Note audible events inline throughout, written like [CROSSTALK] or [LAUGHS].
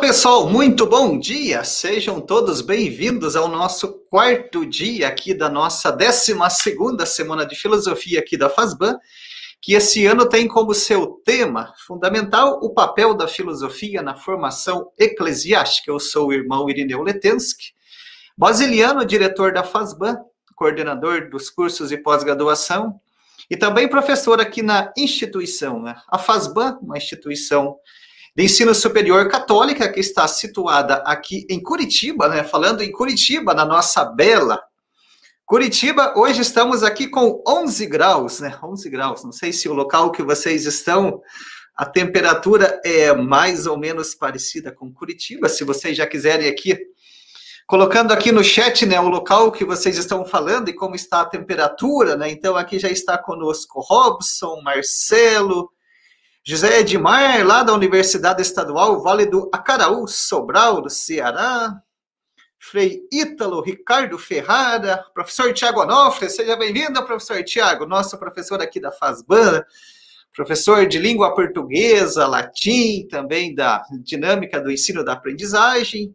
Pessoal, muito bom dia! Sejam todos bem-vindos ao nosso quarto dia aqui da nossa 12 Semana de Filosofia aqui da FASBAN, que esse ano tem como seu tema fundamental o papel da filosofia na formação eclesiástica. Eu sou o irmão Irineu Letensky, basiliano, diretor da FASBAN, coordenador dos cursos de pós-graduação e também professor aqui na instituição, né? a FASBAN, uma instituição de ensino superior católica, que está situada aqui em Curitiba, né? Falando em Curitiba, na nossa bela Curitiba, hoje estamos aqui com 11 graus, né? 11 graus. Não sei se o local que vocês estão, a temperatura é mais ou menos parecida com Curitiba. Se vocês já quiserem aqui, colocando aqui no chat, né, o local que vocês estão falando e como está a temperatura, né? Então aqui já está conosco Robson, Marcelo, José Edmar, lá da Universidade Estadual Vale do Acaraú, Sobral, do Ceará. Frei Ítalo, Ricardo Ferrara, professor Tiago Onofre, seja bem-vindo, professor Tiago, nosso professor aqui da FASBAN, professor de língua portuguesa, latim, também da dinâmica do ensino da aprendizagem.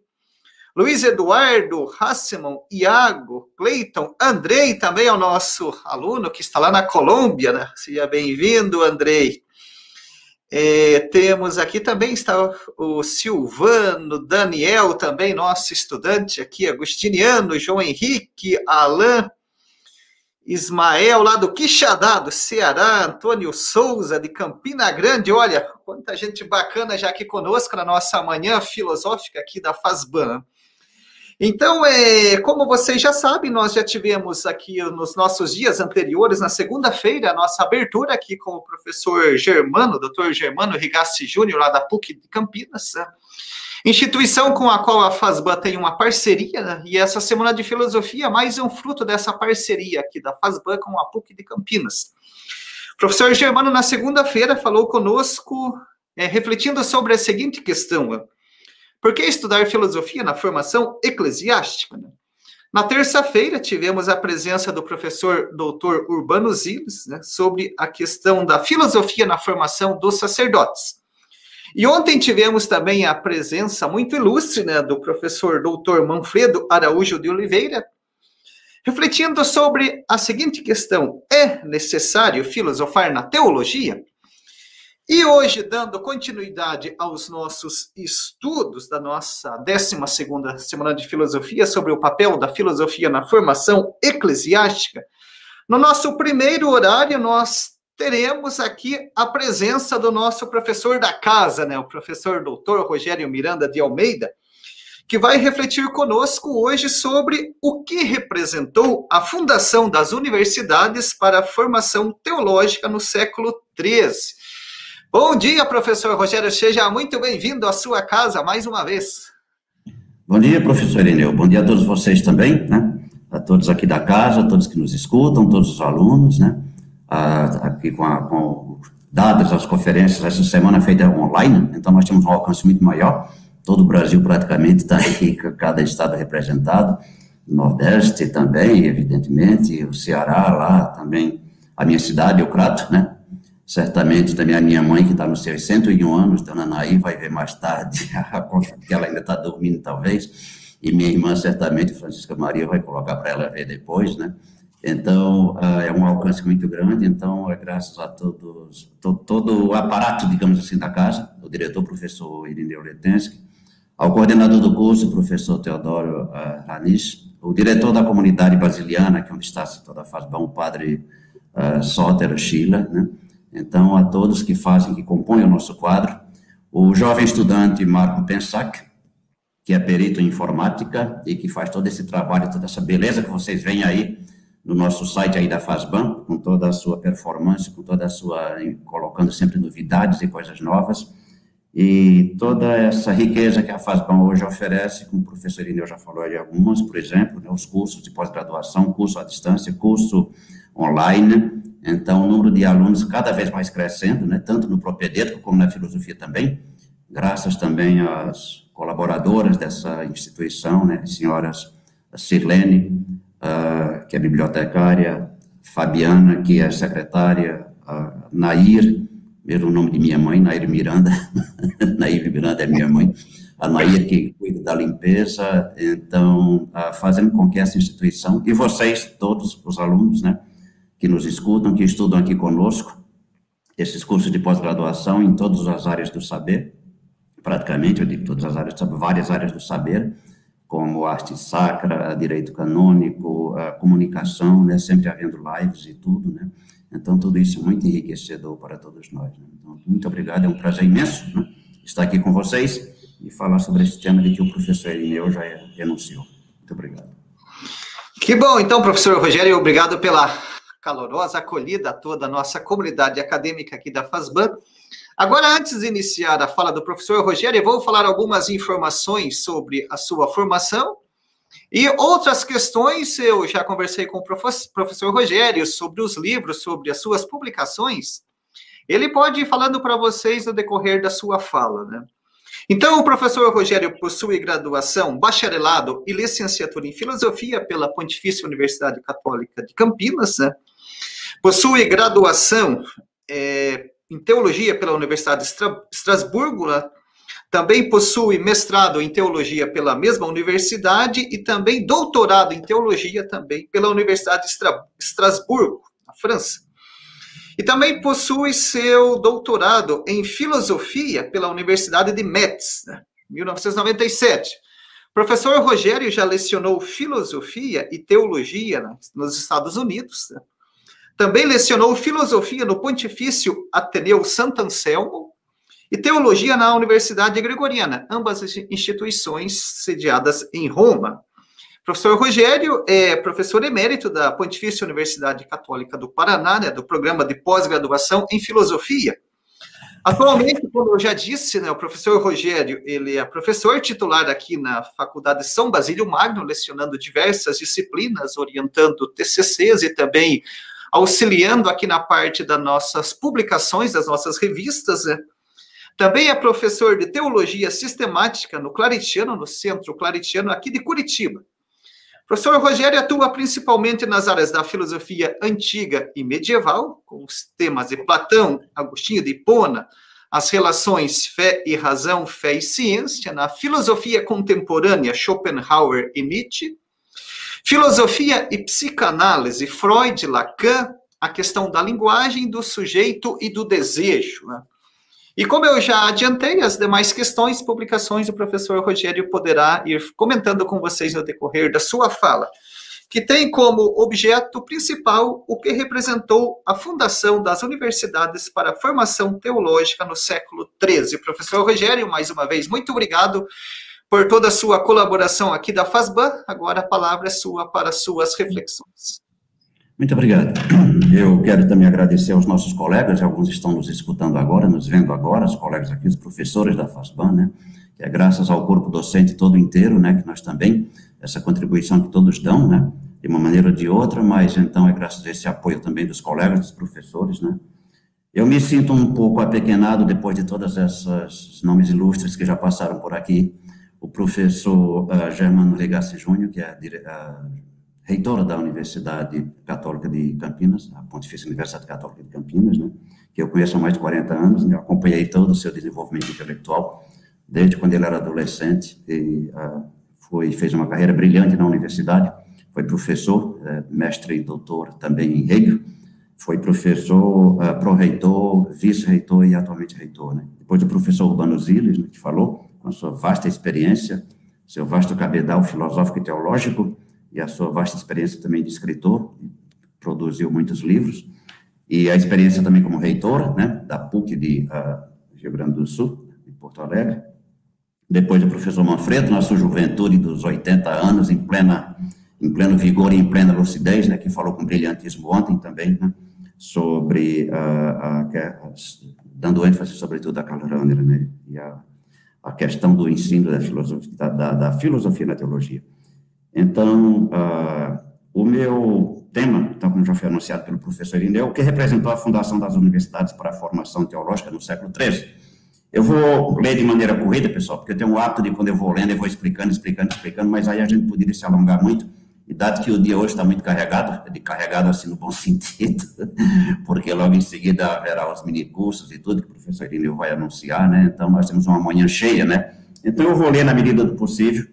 Luiz Eduardo, Hasseman, Iago, Cleiton, Andrei também é o nosso aluno que está lá na Colômbia, né? Seja bem-vindo, Andrei. É, temos aqui também está o Silvano, Daniel também, nosso estudante aqui, Agustiniano, João Henrique, Alain, Ismael, lá do Quixadá, do Ceará, Antônio Souza, de Campina Grande, olha, quanta gente bacana já aqui conosco na nossa manhã filosófica aqui da FASBAN. Então, é, como vocês já sabem, nós já tivemos aqui nos nossos dias anteriores, na segunda-feira, a nossa abertura aqui com o professor Germano, doutor Germano Rigassi Júnior, lá da PUC de Campinas, né? instituição com a qual a FASBA tem uma parceria, né? e essa Semana de Filosofia mais um fruto dessa parceria aqui da FASBA com a PUC de Campinas. O professor Germano, na segunda-feira, falou conosco, é, refletindo sobre a seguinte questão, por que estudar filosofia na formação eclesiástica? Né? Na terça-feira, tivemos a presença do professor doutor Urbano Ziles né, sobre a questão da filosofia na formação dos sacerdotes. E ontem tivemos também a presença muito ilustre né, do professor doutor Manfredo Araújo de Oliveira, refletindo sobre a seguinte questão: é necessário filosofar na teologia? E hoje, dando continuidade aos nossos estudos da nossa 12 Semana de Filosofia sobre o papel da filosofia na formação eclesiástica, no nosso primeiro horário nós teremos aqui a presença do nosso professor da casa, né, o professor doutor Rogério Miranda de Almeida, que vai refletir conosco hoje sobre o que representou a fundação das universidades para a formação teológica no século XIII Bom dia, professor Rogério. Seja muito bem-vindo à sua casa mais uma vez. Bom dia, professor Ineu. Bom dia a todos vocês também, né? A todos aqui da casa, a todos que nos escutam, todos os alunos, né? aqui com, a, com as conferências essa semana feita online, então nós temos um alcance muito maior. Todo o Brasil praticamente está aí, cada estado representado, Nordeste também, evidentemente, o Ceará lá também, a minha cidade, o Crato, né? Certamente também a minha mãe, que está nos seus 101 anos, Dona Naí, vai ver mais tarde, [LAUGHS] porque ela ainda está dormindo, talvez. E minha irmã, certamente, Francisca Maria, vai colocar para ela ver depois, né? Então, ah, é um alcance muito grande, então é graças a todos, todo, o aparato, digamos assim, da casa, o diretor, professor Irineu Letensky, ao coordenador do curso, professor Teodoro uh, Ranis, o diretor da comunidade basiliana, que é onde está toda a faz bom, o padre uh, Sótero Schiller, né? Então, a todos que fazem, que compõem o nosso quadro, o jovem estudante Marco Pensac, que é perito em informática e que faz todo esse trabalho, toda essa beleza que vocês veem aí no nosso site aí da Fazban, com toda a sua performance, com toda a sua, colocando sempre novidades e coisas novas, e toda essa riqueza que a Fazban hoje oferece, como o professor Ineu já falou de algumas, por exemplo, né, os cursos de pós-graduação, curso à distância, curso online, então, o número de alunos cada vez mais crescendo, né, tanto no propedêutico como na filosofia também, graças também às colaboradoras dessa instituição, né, senhoras Sirlene, uh, que é bibliotecária, Fabiana, que é secretária, uh, Nair, mesmo nome de minha mãe, Nair Miranda, [LAUGHS] Nair Miranda é minha mãe, a Nair que cuida da limpeza, então, fazendo com que essa instituição, e vocês, todos os alunos, né, que nos escutam, que estudam aqui conosco, esses cursos de pós-graduação em todas as áreas do saber, praticamente, eu digo todas as áreas, várias áreas do saber, como arte sacra, direito canônico, comunicação, né, sempre havendo lives e tudo, né, então tudo isso é muito enriquecedor para todos nós. Né? Então, muito obrigado, é um prazer imenso né, estar aqui com vocês e falar sobre esse tema que o professor Irineu já enunciou. Muito obrigado. Que bom, então, professor Rogério, obrigado pela calorosa acolhida a toda a nossa comunidade acadêmica aqui da FASBAN. Agora, antes de iniciar a fala do professor Rogério, eu vou falar algumas informações sobre a sua formação e outras questões. Eu já conversei com o professor Rogério sobre os livros, sobre as suas publicações. Ele pode ir falando para vocês no decorrer da sua fala, né? Então, o professor Rogério possui graduação, bacharelado e licenciatura em filosofia pela Pontifícia Universidade Católica de Campinas, né? Possui graduação é, em teologia pela Universidade de Estrasburgo, também possui mestrado em teologia pela mesma universidade e também doutorado em teologia também pela Universidade de Estrasburgo, na França. E também possui seu doutorado em filosofia pela Universidade de Metz, né, 1997. professor Rogério já lecionou filosofia e teologia né, nos Estados Unidos. Né. Também lecionou filosofia no Pontifício Ateneu Santo Anselmo e teologia na Universidade Gregoriana, ambas instituições sediadas em Roma. Professor Rogério é professor emérito da Pontifícia Universidade Católica do Paraná, né, do programa de pós-graduação em filosofia. Atualmente, como eu já disse, né, o professor Rogério, ele é professor titular aqui na Faculdade São Basílio Magno, lecionando diversas disciplinas, orientando TCCs e também auxiliando aqui na parte das nossas publicações, das nossas revistas, né? Também é professor de teologia sistemática no Claritiano, no Centro Claritiano aqui de Curitiba. Professor Rogério atua principalmente nas áreas da filosofia antiga e medieval, com os temas de Platão, Agostinho de Hipona, as relações fé e razão, fé e ciência, na filosofia contemporânea, Schopenhauer e Nietzsche, filosofia e psicanálise, Freud, Lacan, a questão da linguagem, do sujeito e do desejo. Né? E como eu já adiantei, as demais questões, publicações, o professor Rogério poderá ir comentando com vocês no decorrer da sua fala, que tem como objeto principal o que representou a fundação das universidades para a formação teológica no século XIII. Professor Rogério, mais uma vez, muito obrigado por toda a sua colaboração aqui da FASBAN. Agora a palavra é sua para suas reflexões. Muito obrigado. Eu quero também agradecer aos nossos colegas, alguns estão nos escutando agora, nos vendo agora, os colegas aqui, os professores da FASBAN, né, que é graças ao corpo docente todo inteiro, né, que nós também, essa contribuição que todos dão, né, de uma maneira ou de outra, mas então é graças a esse apoio também dos colegas, dos professores, né. Eu me sinto um pouco apequenado depois de todos esses nomes ilustres que já passaram por aqui, o professor uh, Germano Legassi Júnior, que é uh, reitora da Universidade Católica de Campinas, a Pontifícia Universidade Católica de Campinas, né, que eu conheço há mais de 40 anos, né, acompanhei todo o seu desenvolvimento intelectual, desde quando ele era adolescente, e uh, foi, fez uma carreira brilhante na universidade, foi professor, uh, mestre e doutor também em Hegel, foi professor, uh, pró-reitor, vice-reitor e atualmente reitor. Né. Depois o professor Urbano Ziles, né, que falou, com a sua vasta experiência, seu vasto cabedal filosófico e teológico, e a sua vasta experiência também de escritor, produziu muitos livros, e a experiência também como reitora, né, da PUC de uh, Rio Grande do Sul, de Porto Alegre. Depois o professor Manfredo, na sua juventude dos 80 anos, em plena em pleno vigor e em plena lucidez, né, que falou com brilhantismo ontem também, né, sobre, uh, a, a, dando ênfase sobretudo a Karl Rahner, né, e a, a questão do ensino da filosofia, da, da, filosofia na teologia. Então, uh, o meu tema, então, como já foi anunciado pelo professor Irineu, que representou a fundação das universidades para a formação teológica no século XIII. Eu vou ler de maneira corrida, pessoal, porque eu tenho o hábito de, quando eu vou lendo, eu vou explicando, explicando, explicando, mas aí a gente poderia se alongar muito, e dado que o dia hoje está muito carregado, de carregado assim no bom [LAUGHS] sentido, porque logo em seguida haverá os mini cursos e tudo que o professor Irineu vai anunciar, né? Então, nós temos uma manhã cheia, né? Então, eu vou ler na medida do possível,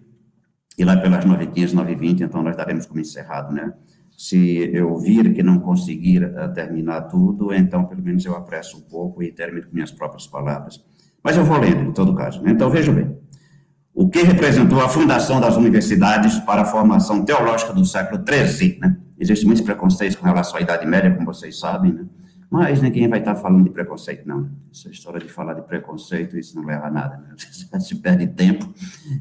e lá pelas 9h15, 9h20, então nós daremos como encerrado, né? Se eu vir que não conseguir uh, terminar tudo, então pelo menos eu apresso um pouco e termino com minhas próprias palavras. Mas eu vou lendo, em todo caso. Né? Então, veja bem. O que representou a fundação das universidades para a formação teológica do século XIII, né? Existem muitos preconceitos com relação à Idade Média, como vocês sabem, né? Mas ninguém vai estar falando de preconceito, não. Essa história de falar de preconceito, isso não leva a nada. Né? [LAUGHS] Se perde tempo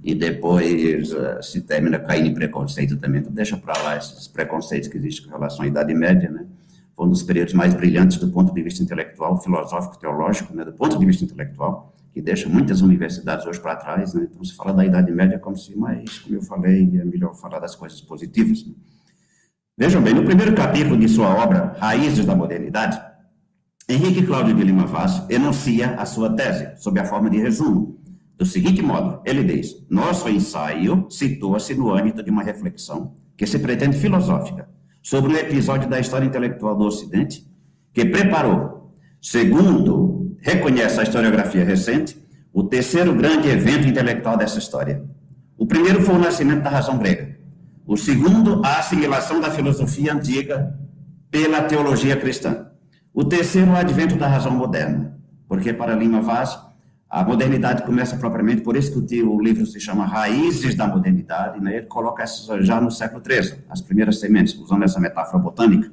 e depois uh, se termina caindo em preconceito também. Então, deixa para lá esses preconceitos que existem com relação à Idade Média, né? Foi um dos períodos mais brilhantes do ponto de vista intelectual, filosófico, teológico, né? Do ponto de vista intelectual, que deixa muitas universidades hoje para trás, né? Então, se fala da Idade Média como se, mas, como eu falei, é melhor falar das coisas positivas. Né? Vejam bem, no primeiro capítulo de sua obra, Raízes da Modernidade, Henrique Cláudio de Lima Vaz enuncia a sua tese, sob a forma de resumo, do seguinte modo: ele diz, nosso ensaio situa-se no âmbito de uma reflexão que se pretende filosófica sobre um episódio da história intelectual do Ocidente que preparou, segundo reconhece a historiografia recente, o terceiro grande evento intelectual dessa história. O primeiro foi o nascimento da razão grega. O segundo, a assimilação da filosofia antiga pela teologia cristã. O terceiro, o advento da razão moderna, porque para Lima Vaz, a modernidade começa propriamente, por isso que o, livro se chama Raízes da Modernidade, né? ele coloca essas já no século XIII, as primeiras sementes, usando essa metáfora botânica.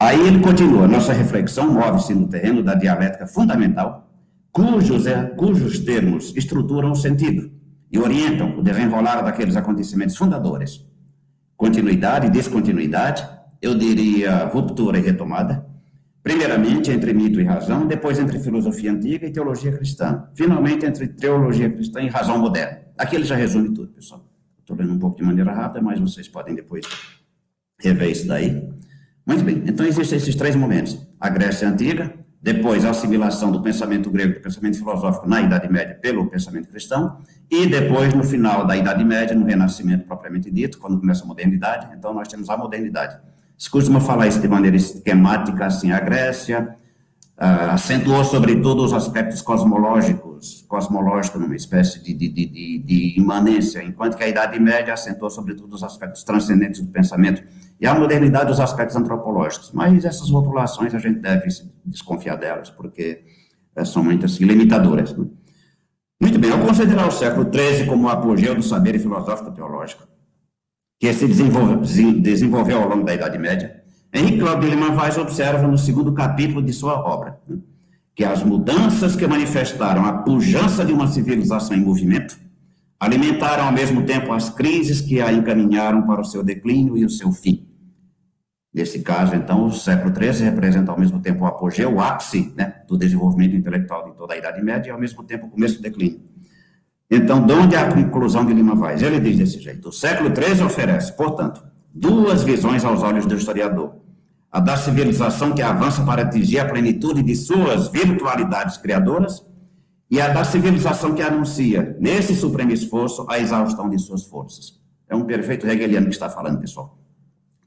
Aí ele continua, nossa reflexão move-se no terreno da dialética fundamental, cujos, é, cujos termos estruturam o sentido e orientam o desenrolar daqueles acontecimentos fundadores. Continuidade e descontinuidade, eu diria ruptura e retomada, Primeiramente entre mito e razão, depois entre filosofia antiga e teologia cristã. Finalmente entre teologia cristã e razão moderna. Aqui ele já resume tudo, pessoal. Estou lendo um pouco de maneira rápida, mas vocês podem depois rever isso daí. Muito bem, então existem esses três momentos. A Grécia Antiga, depois a assimilação do pensamento grego, do pensamento filosófico na Idade Média pelo pensamento cristão, e depois, no final da Idade Média, no Renascimento propriamente dito, quando começa a modernidade, então nós temos a modernidade se costuma falar isso de maneira esquemática, assim, a Grécia uh, acentuou sobretudo os aspectos cosmológicos, cosmológico numa espécie de, de, de, de, imanência, enquanto que a Idade Média acentuou sobretudo os aspectos transcendentes do pensamento, e a modernidade os aspectos antropológicos. Mas essas rotulações a gente deve desconfiar delas, porque uh, são muito assim, limitadoras. Né? Muito bem, ao considerar o século XIII como o apogeu do saber filosófico teológico, que se desenvolveu ao longo da Idade Média, Henrique Claudio de Lima observa no segundo capítulo de sua obra né, que as mudanças que manifestaram a pujança de uma civilização em movimento alimentaram ao mesmo tempo as crises que a encaminharam para o seu declínio e o seu fim. Nesse caso, então, o século XIII representa ao mesmo tempo o apogeu, o ápice né, do desenvolvimento intelectual de toda a Idade Média e ao mesmo tempo o começo do declínio. Então, de onde a conclusão de Lima Vaz? Ele diz desse jeito: o século XIII oferece, portanto, duas visões aos olhos do historiador. A da civilização que avança para atingir a plenitude de suas virtualidades criadoras e a da civilização que anuncia, nesse supremo esforço, a exaustão de suas forças. É um perfeito hegeliano que está falando, pessoal.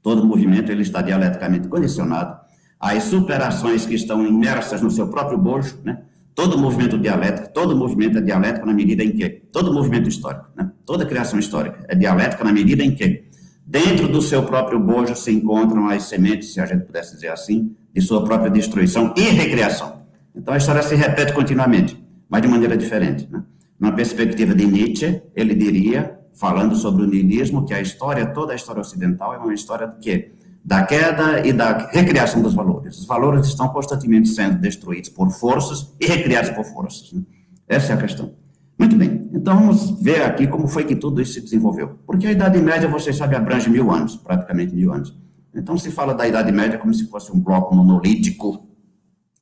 Todo movimento ele está dialeticamente condicionado às superações que estão imersas no seu próprio bojo, né? Todo movimento dialético, todo movimento é dialético na medida em que, todo movimento histórico, né? toda criação histórica é dialética na medida em que, dentro do seu próprio bojo se encontram as sementes, se a gente pudesse dizer assim, de sua própria destruição e recriação. Então a história se repete continuamente, mas de maneira diferente. Né? Na perspectiva de Nietzsche, ele diria, falando sobre o niilismo, que a história, toda a história ocidental, é uma história de quê? da queda e da recriação dos valores. Os valores estão constantemente sendo destruídos por forças e recriados por forças. Né? Essa é a questão. Muito bem, então vamos ver aqui como foi que tudo isso se desenvolveu. Porque a Idade Média, vocês sabem, abrange mil anos, praticamente mil anos. Então se fala da Idade Média como se fosse um bloco monolítico,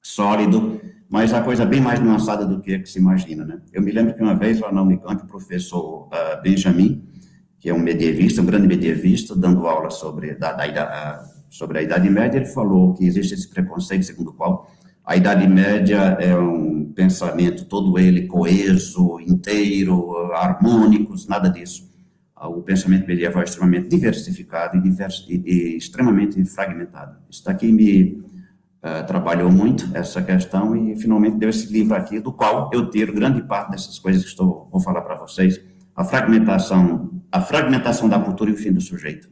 sólido, mas a coisa bem mais nuançada do que, que se imagina. Né? Eu me lembro que uma vez lá na Unicamp, o professor uh, Benjamin, que é um medievista, um grande medievista, dando aula sobre, da, da, sobre a Idade Média, ele falou que existe esse preconceito segundo o qual a Idade Média é um pensamento todo ele coeso, inteiro, harmônico, nada disso. O pensamento medieval é extremamente diversificado e, divers, e, e extremamente fragmentado. Isso daqui me, uh, trabalhou muito essa questão e finalmente deu esse livro aqui, do qual eu tiro grande parte dessas coisas que estou, vou falar para vocês, a fragmentação, a fragmentação da cultura e o fim do sujeito.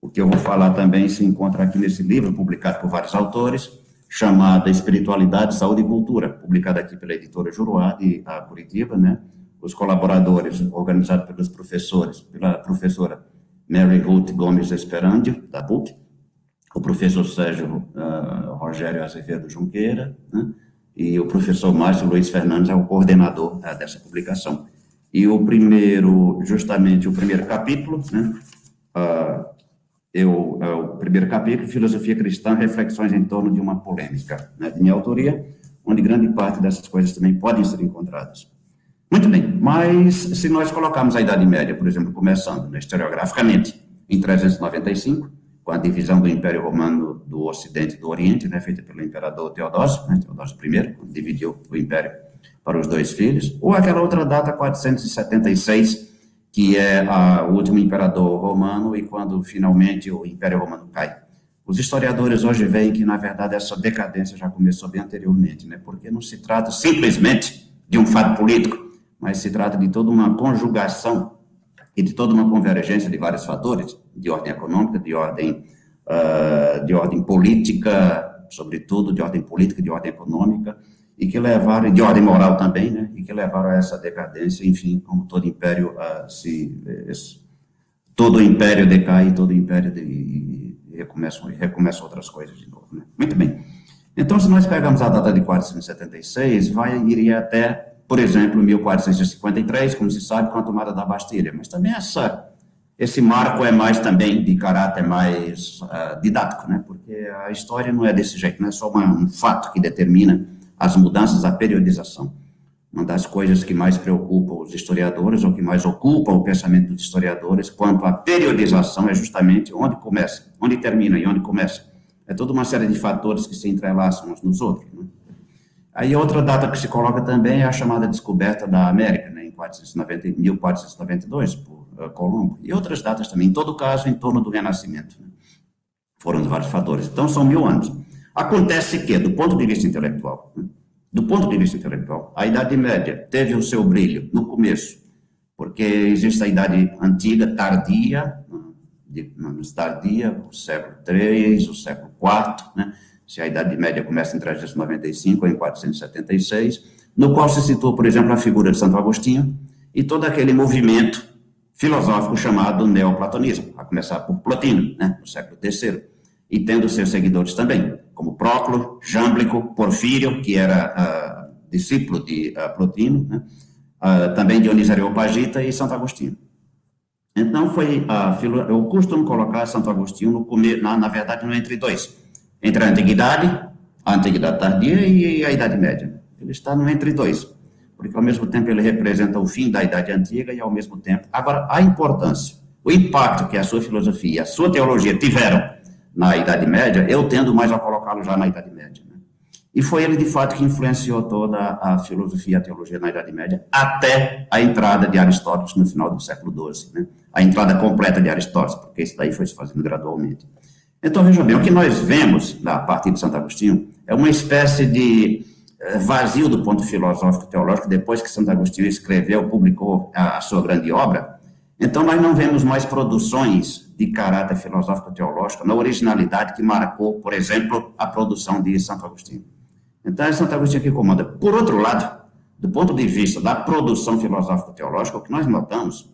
O que eu vou falar também se encontra aqui nesse livro, publicado por vários autores, chamada Espiritualidade, Saúde e Cultura, publicada aqui pela editora Juruá, de Curitiba, né? Os colaboradores, organizado pelos professores, pela professora Mary Ruth Gomes Esperandio, da PUC, o professor Sérgio uh, Rogério Azevedo Junqueira, né? e o professor Márcio Luiz Fernandes é o coordenador uh, dessa publicação. E o primeiro, justamente o primeiro capítulo, né, uh, eu, é o primeiro capítulo, Filosofia Cristã, Reflexões em torno de uma polêmica, né, de minha autoria, onde grande parte dessas coisas também podem ser encontradas. Muito bem, mas se nós colocarmos a Idade Média, por exemplo, começando né, historiograficamente em 395, com a divisão do Império Romano do Ocidente e do Oriente, né, feita pelo imperador Teodósio, né, Teodósio I, dividiu o império para os dois filhos, ou aquela outra data, 476, que é a, o último imperador romano e quando finalmente o Império Romano cai. Os historiadores hoje veem que, na verdade, essa decadência já começou bem anteriormente, né, porque não se trata simplesmente de um fato político, mas se trata de toda uma conjugação e de toda uma convergência de vários fatores, de ordem econômica, de ordem, uh, de ordem política, sobretudo de ordem política, de ordem econômica, e que levaram, de ordem moral também, né, e que levaram a essa decadência, enfim, como todo império uh, se, esse, todo império decai, todo império de, e, e recomeça, recomeça outras coisas de novo, né. Muito bem. Então, se nós pegarmos a data de 476, vai, iria até por exemplo, 1453, como se sabe, com a tomada da Bastilha. Mas também essa, esse marco é mais também de caráter mais uh, didático, né? Porque a história não é desse jeito, não é só uma, um fato que determina as mudanças, a periodização. Uma das coisas que mais preocupa os historiadores, ou que mais ocupa o pensamento dos historiadores, quanto à periodização, é justamente onde começa, onde termina e onde começa. É toda uma série de fatores que se entrelaçam uns nos outros. Né? Aí outra data que se coloca também é a chamada descoberta da América, né, em 490, 1492, por uh, Colombo, e outras datas também, em todo caso, em torno do Renascimento. Né? Foram vários fatores. Então, são mil anos. Acontece que, do ponto de vista intelectual, né, do ponto de vista intelectual, a Idade Média teve o seu brilho no começo, porque existe a Idade Antiga, tardia, de, tardia, o século III, o século IV, né, se a Idade Média começa em 395 ou em 476, no qual se citou, por exemplo, a figura de Santo Agostinho e todo aquele movimento filosófico chamado neoplatonismo, a começar por Plotino, né, no século III, e tendo seus seguidores também, como Próclo, Jâmblico, Porfírio, que era uh, discípulo de uh, Plotino, né, uh, também Dionísio Areopagita e Santo Agostinho. Então, foi, eu costumo colocar Santo Agostinho, no, na, na verdade, no entre dois, entre a antiguidade, a antiguidade tardia e a idade média. Ele está no entre dois, porque ao mesmo tempo ele representa o fim da idade antiga e ao mesmo tempo. Agora, a importância, o impacto que a sua filosofia, a sua teologia tiveram na idade média, eu tendo mais a colocá-lo já na idade média. Né? E foi ele, de fato, que influenciou toda a filosofia a teologia na Idade Média, até a entrada de Aristóteles no final do século XII, né? a entrada completa de Aristóteles, porque isso daí foi se fazendo gradualmente. Então, veja bem, o que nós vemos a partir de Santo Agostinho é uma espécie de eh, vazio do ponto filosófico teológico, depois que Santo Agostinho escreveu, publicou a, sua grande obra. Então, nós não vemos mais produções de caráter filosófico teológico na originalidade que marcou, por exemplo, a produção de Santo Agostinho. Então, é Santo Agostinho que comanda. Por outro lado, do ponto de vista da produção filosófico teológica, o que nós notamos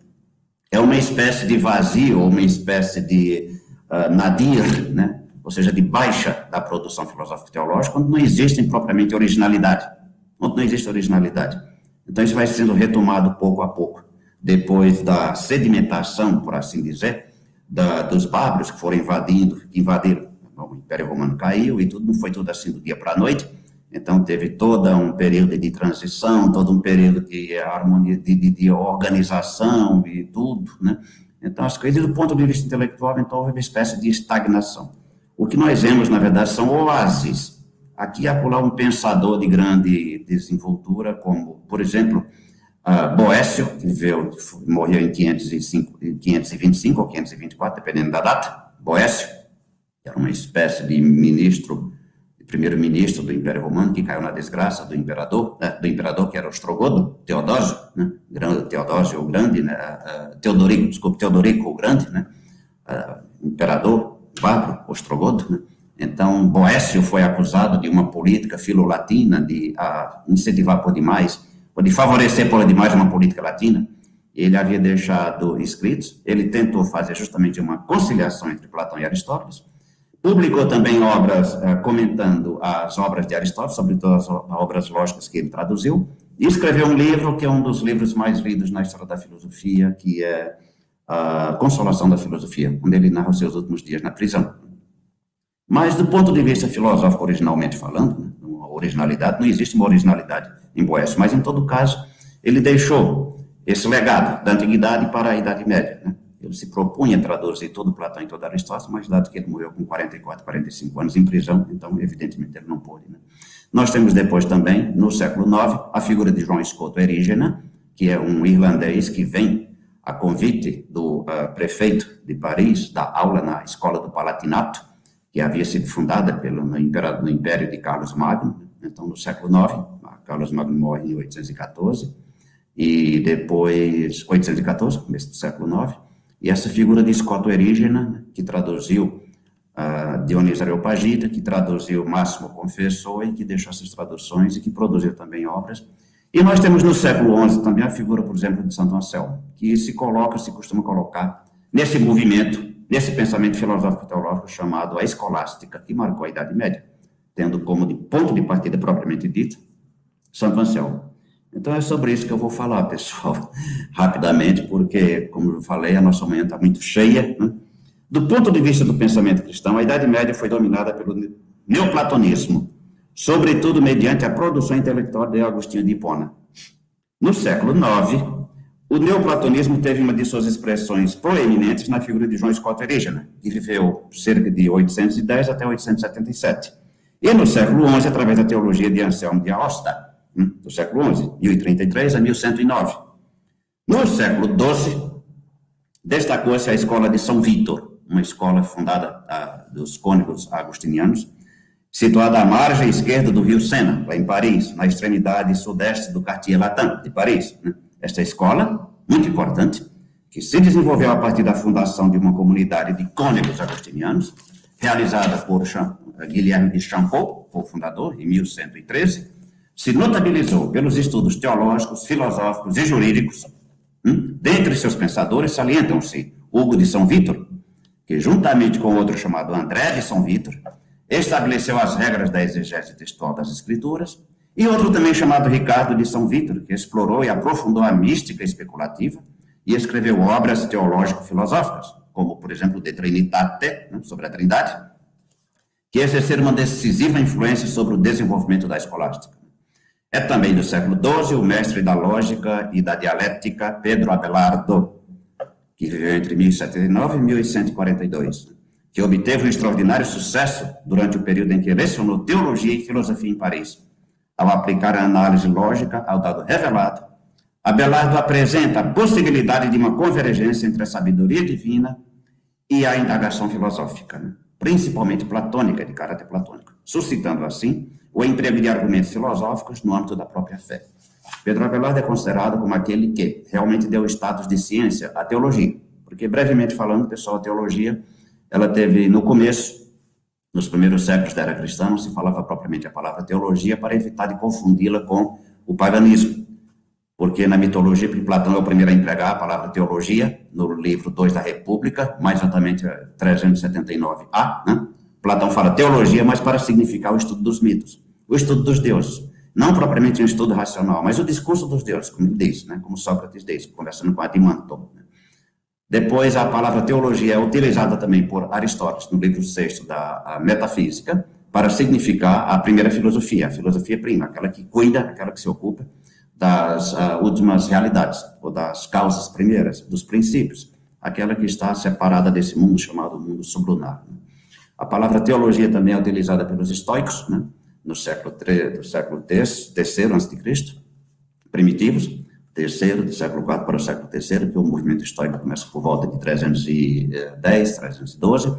é uma espécie de vazio, uma espécie de uh, nadir, né? ou seja, de baixa da produção filosófica teológica, quando não existe propriamente originalidade, quando não existe originalidade. Então, isso vai sendo retomado pouco a pouco, depois da sedimentação, por assim dizer, da, dos bárbaros que foram invadindo, invadiram, o Império Romano caiu e tudo, não foi tudo assim do dia para a noite, então teve todo um período de transição, todo um período de harmonia, de, de, de organização e tudo, né? Então, as coisas, do ponto de vista intelectual, então, houve uma espécie de estagnação. O que nós vemos, na verdade, são oásis. Aqui e acolá um pensador de grande desenvoltura, como, por exemplo, uh, Boécio, que viveu, morreu em 505, 525 ou 524, dependendo da data. Boécio, que era uma espécie de ministro primeiro-ministro do Império Romano, que caiu na desgraça do imperador, né, do imperador que era o Ostrogodo, Teodósio, né, grande, Teodósio o Grande, né, Teodorico, desculpe, Teodorico o Grande, né, imperador bárbaro, Ostrogodo, né, então Boécio foi acusado de uma política filolatina, de uh, incentivar por demais, ou de favorecer por demais uma política latina, ele havia deixado escritos, ele tentou fazer justamente uma conciliação entre Platão e Aristóteles, Publicou também obras uh, comentando as obras de Aristóteles, sobretudo as obras lógicas que ele traduziu, e escreveu um livro que é um dos livros mais lidos na história da filosofia, que é a Consolação da Filosofia, onde ele narra os seus últimos dias na prisão. Mas, do ponto de vista filosófico, originalmente falando, né, originalidade, não existe uma originalidade em Boécio, mas, em todo caso, ele deixou esse legado da antiguidade para a Idade Média. Né? Ele se propunha a traduzir todo Platão e toda Aristóteles, mas dado que ele morreu com 44, 45 anos em prisão, então, evidentemente, ele não pôde. Né? Nós temos depois também, no século IX, a figura de João Escoto Erígena, que é um irlandês que vem a convite do uh, prefeito de Paris, da aula na Escola do Palatinato, que havia sido fundada pelo, no, império, no império de Carlos Magno, então, no século IX, Carlos Magno morre em 814, e depois, 814, começo do século IX, e essa figura de Escoto Erígena, que traduziu uh, Dionísio Areopagita, que traduziu Máximo Confessor e que deixou essas traduções e que produziu também obras. E nós temos no século XI também a figura, por exemplo, de Santo Anselmo, que se coloca, se costuma colocar nesse movimento, nesse pensamento filosófico teológico chamado a escolástica, que marcou a Idade Média, tendo como de ponto de partida propriamente dito Santo Anselmo. Então é sobre isso que eu vou falar, pessoal, [LAUGHS] rapidamente, porque, como eu falei, a nossa manhã está muito cheia. Né? Do ponto de vista do pensamento cristão, a Idade Média foi dominada pelo neoplatonismo, sobretudo mediante a produção intelectual de Agostinho de Hipona. No século IX, o neoplatonismo teve uma de suas expressões proeminentes na figura de João Scott que viveu cerca de 810 até 877. E no século XI, através da teologia de Anselmo de Aosta, do século XI, 1033 a 1109. No século XII, destacou-se a escola de São Vítor, uma escola fundada a, dos cônicos agostinianos, situada à margem esquerda do rio Sena, lá em Paris, na extremidade sudeste do Quartier Latin de Paris. Né? Esta escola, muito importante, que se desenvolveu a partir da fundação de uma comunidade de cônicos agostinianos, realizada por Guilherme de Champeau, o fundador, em 1113, se notabilizou pelos estudos teológicos, filosóficos e jurídicos. Hum? Dentre seus pensadores salientam-se Hugo de São Vítor, que juntamente com outro chamado André de São Vítor, estabeleceu as regras da exegese textual das escrituras, e outro também chamado Ricardo de São Vítor, que explorou e aprofundou a mística especulativa e escreveu obras teológico-filosóficas, como, por exemplo, De Trinitate, né, sobre a Trindade, que exerceram uma decisiva influência sobre o desenvolvimento da escolástica. É também do século XII o mestre da lógica e da dialética Pedro Abelardo, que viveu entre 1079 e 1142, que obteve um extraordinário sucesso durante o período em que lecionou teologia e filosofia em Paris. Ao aplicar a análise lógica ao dado revelado, Abelardo apresenta a possibilidade de uma convergência entre a sabedoria divina e a indagação filosófica, principalmente platônica, de caráter platônico, suscitando assim o emprego de argumentos filosóficos no âmbito da própria fé. Pedro Abelardo é considerado como aquele que realmente deu status de ciência à teologia, porque, brevemente falando, pessoal, a teologia, ela teve, no começo, nos primeiros séculos da era cristã, não se falava propriamente a palavra teologia para evitar de confundi-la com o paganismo, porque na mitologia, Platão é o primeiro a empregar a palavra teologia, no livro 2 da República, mais exatamente 379a, né? Platão fala teologia, mas para significar o estudo dos mitos, o estudo dos deuses. Não propriamente um estudo racional, mas o discurso dos deuses, como ele diz, né? como Sócrates diz, conversando com Adimanton. Né? Depois, a palavra teologia é utilizada também por Aristóteles, no livro sexto da Metafísica, para significar a primeira filosofia, a filosofia prima, aquela que cuida, aquela que se ocupa das uh, últimas realidades, ou das causas primeiras, dos princípios, aquela que está separada desse mundo chamado mundo sublunar. Né? A palavra teologia também é utilizada pelos estoicos, né? no século III, do século III a.C., primitivos, terceiro, do século IV para o século III, que o movimento estoico começa por volta de 310, 312.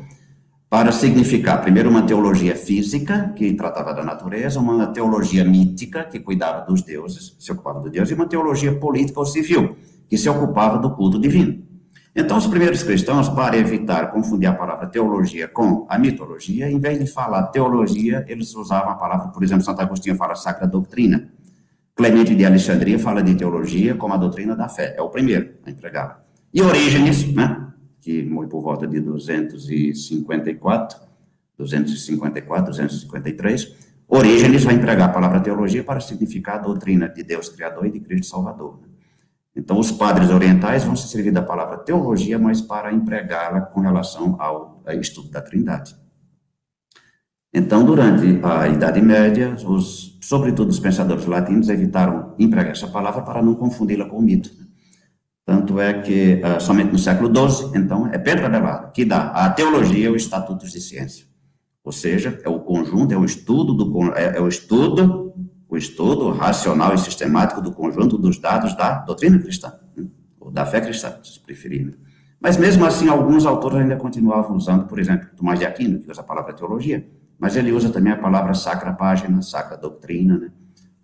para significar, primeiro, uma teologia física, que tratava da natureza, uma teologia mítica, que cuidava dos deuses, se ocupava do Deus, e uma teologia política ou civil, que se ocupava do culto divino. Então, os primeiros cristãos, para evitar confundir a palavra teologia com a mitologia, em vez de falar teologia, eles usavam a palavra, por exemplo, Santo Agostinho fala sacra doutrina. Clemente de Alexandria fala de teologia como a doutrina da fé. É o primeiro a empregá-la. E Orígenes, né, que morreu por volta de 254, 254, 253, Orígenes vai empregar a palavra teologia para significar a doutrina de Deus Criador e de Cristo Salvador. Né? Então, os padres orientais vão se servir da palavra teologia, mas para empregá-la com relação ao, ao estudo da Trindade. Então, durante a Idade Média, os, sobretudo os pensadores latinos evitaram empregar essa palavra para não confundi-la com o mito. Tanto é que, uh, somente no século XII, então, é Pedro Abelardo que dá à teologia os estatutos de ciência. Ou seja, é o conjunto, é o estudo do é, é o estudo o estudo racional e sistemático do conjunto dos dados da doutrina cristã, né? ou da fé cristã, se preferirem. Mas mesmo assim, alguns autores ainda continuavam usando, por exemplo, Tomás de Aquino, que usa a palavra teologia, mas ele usa também a palavra sacra página, sacra doutrina, né?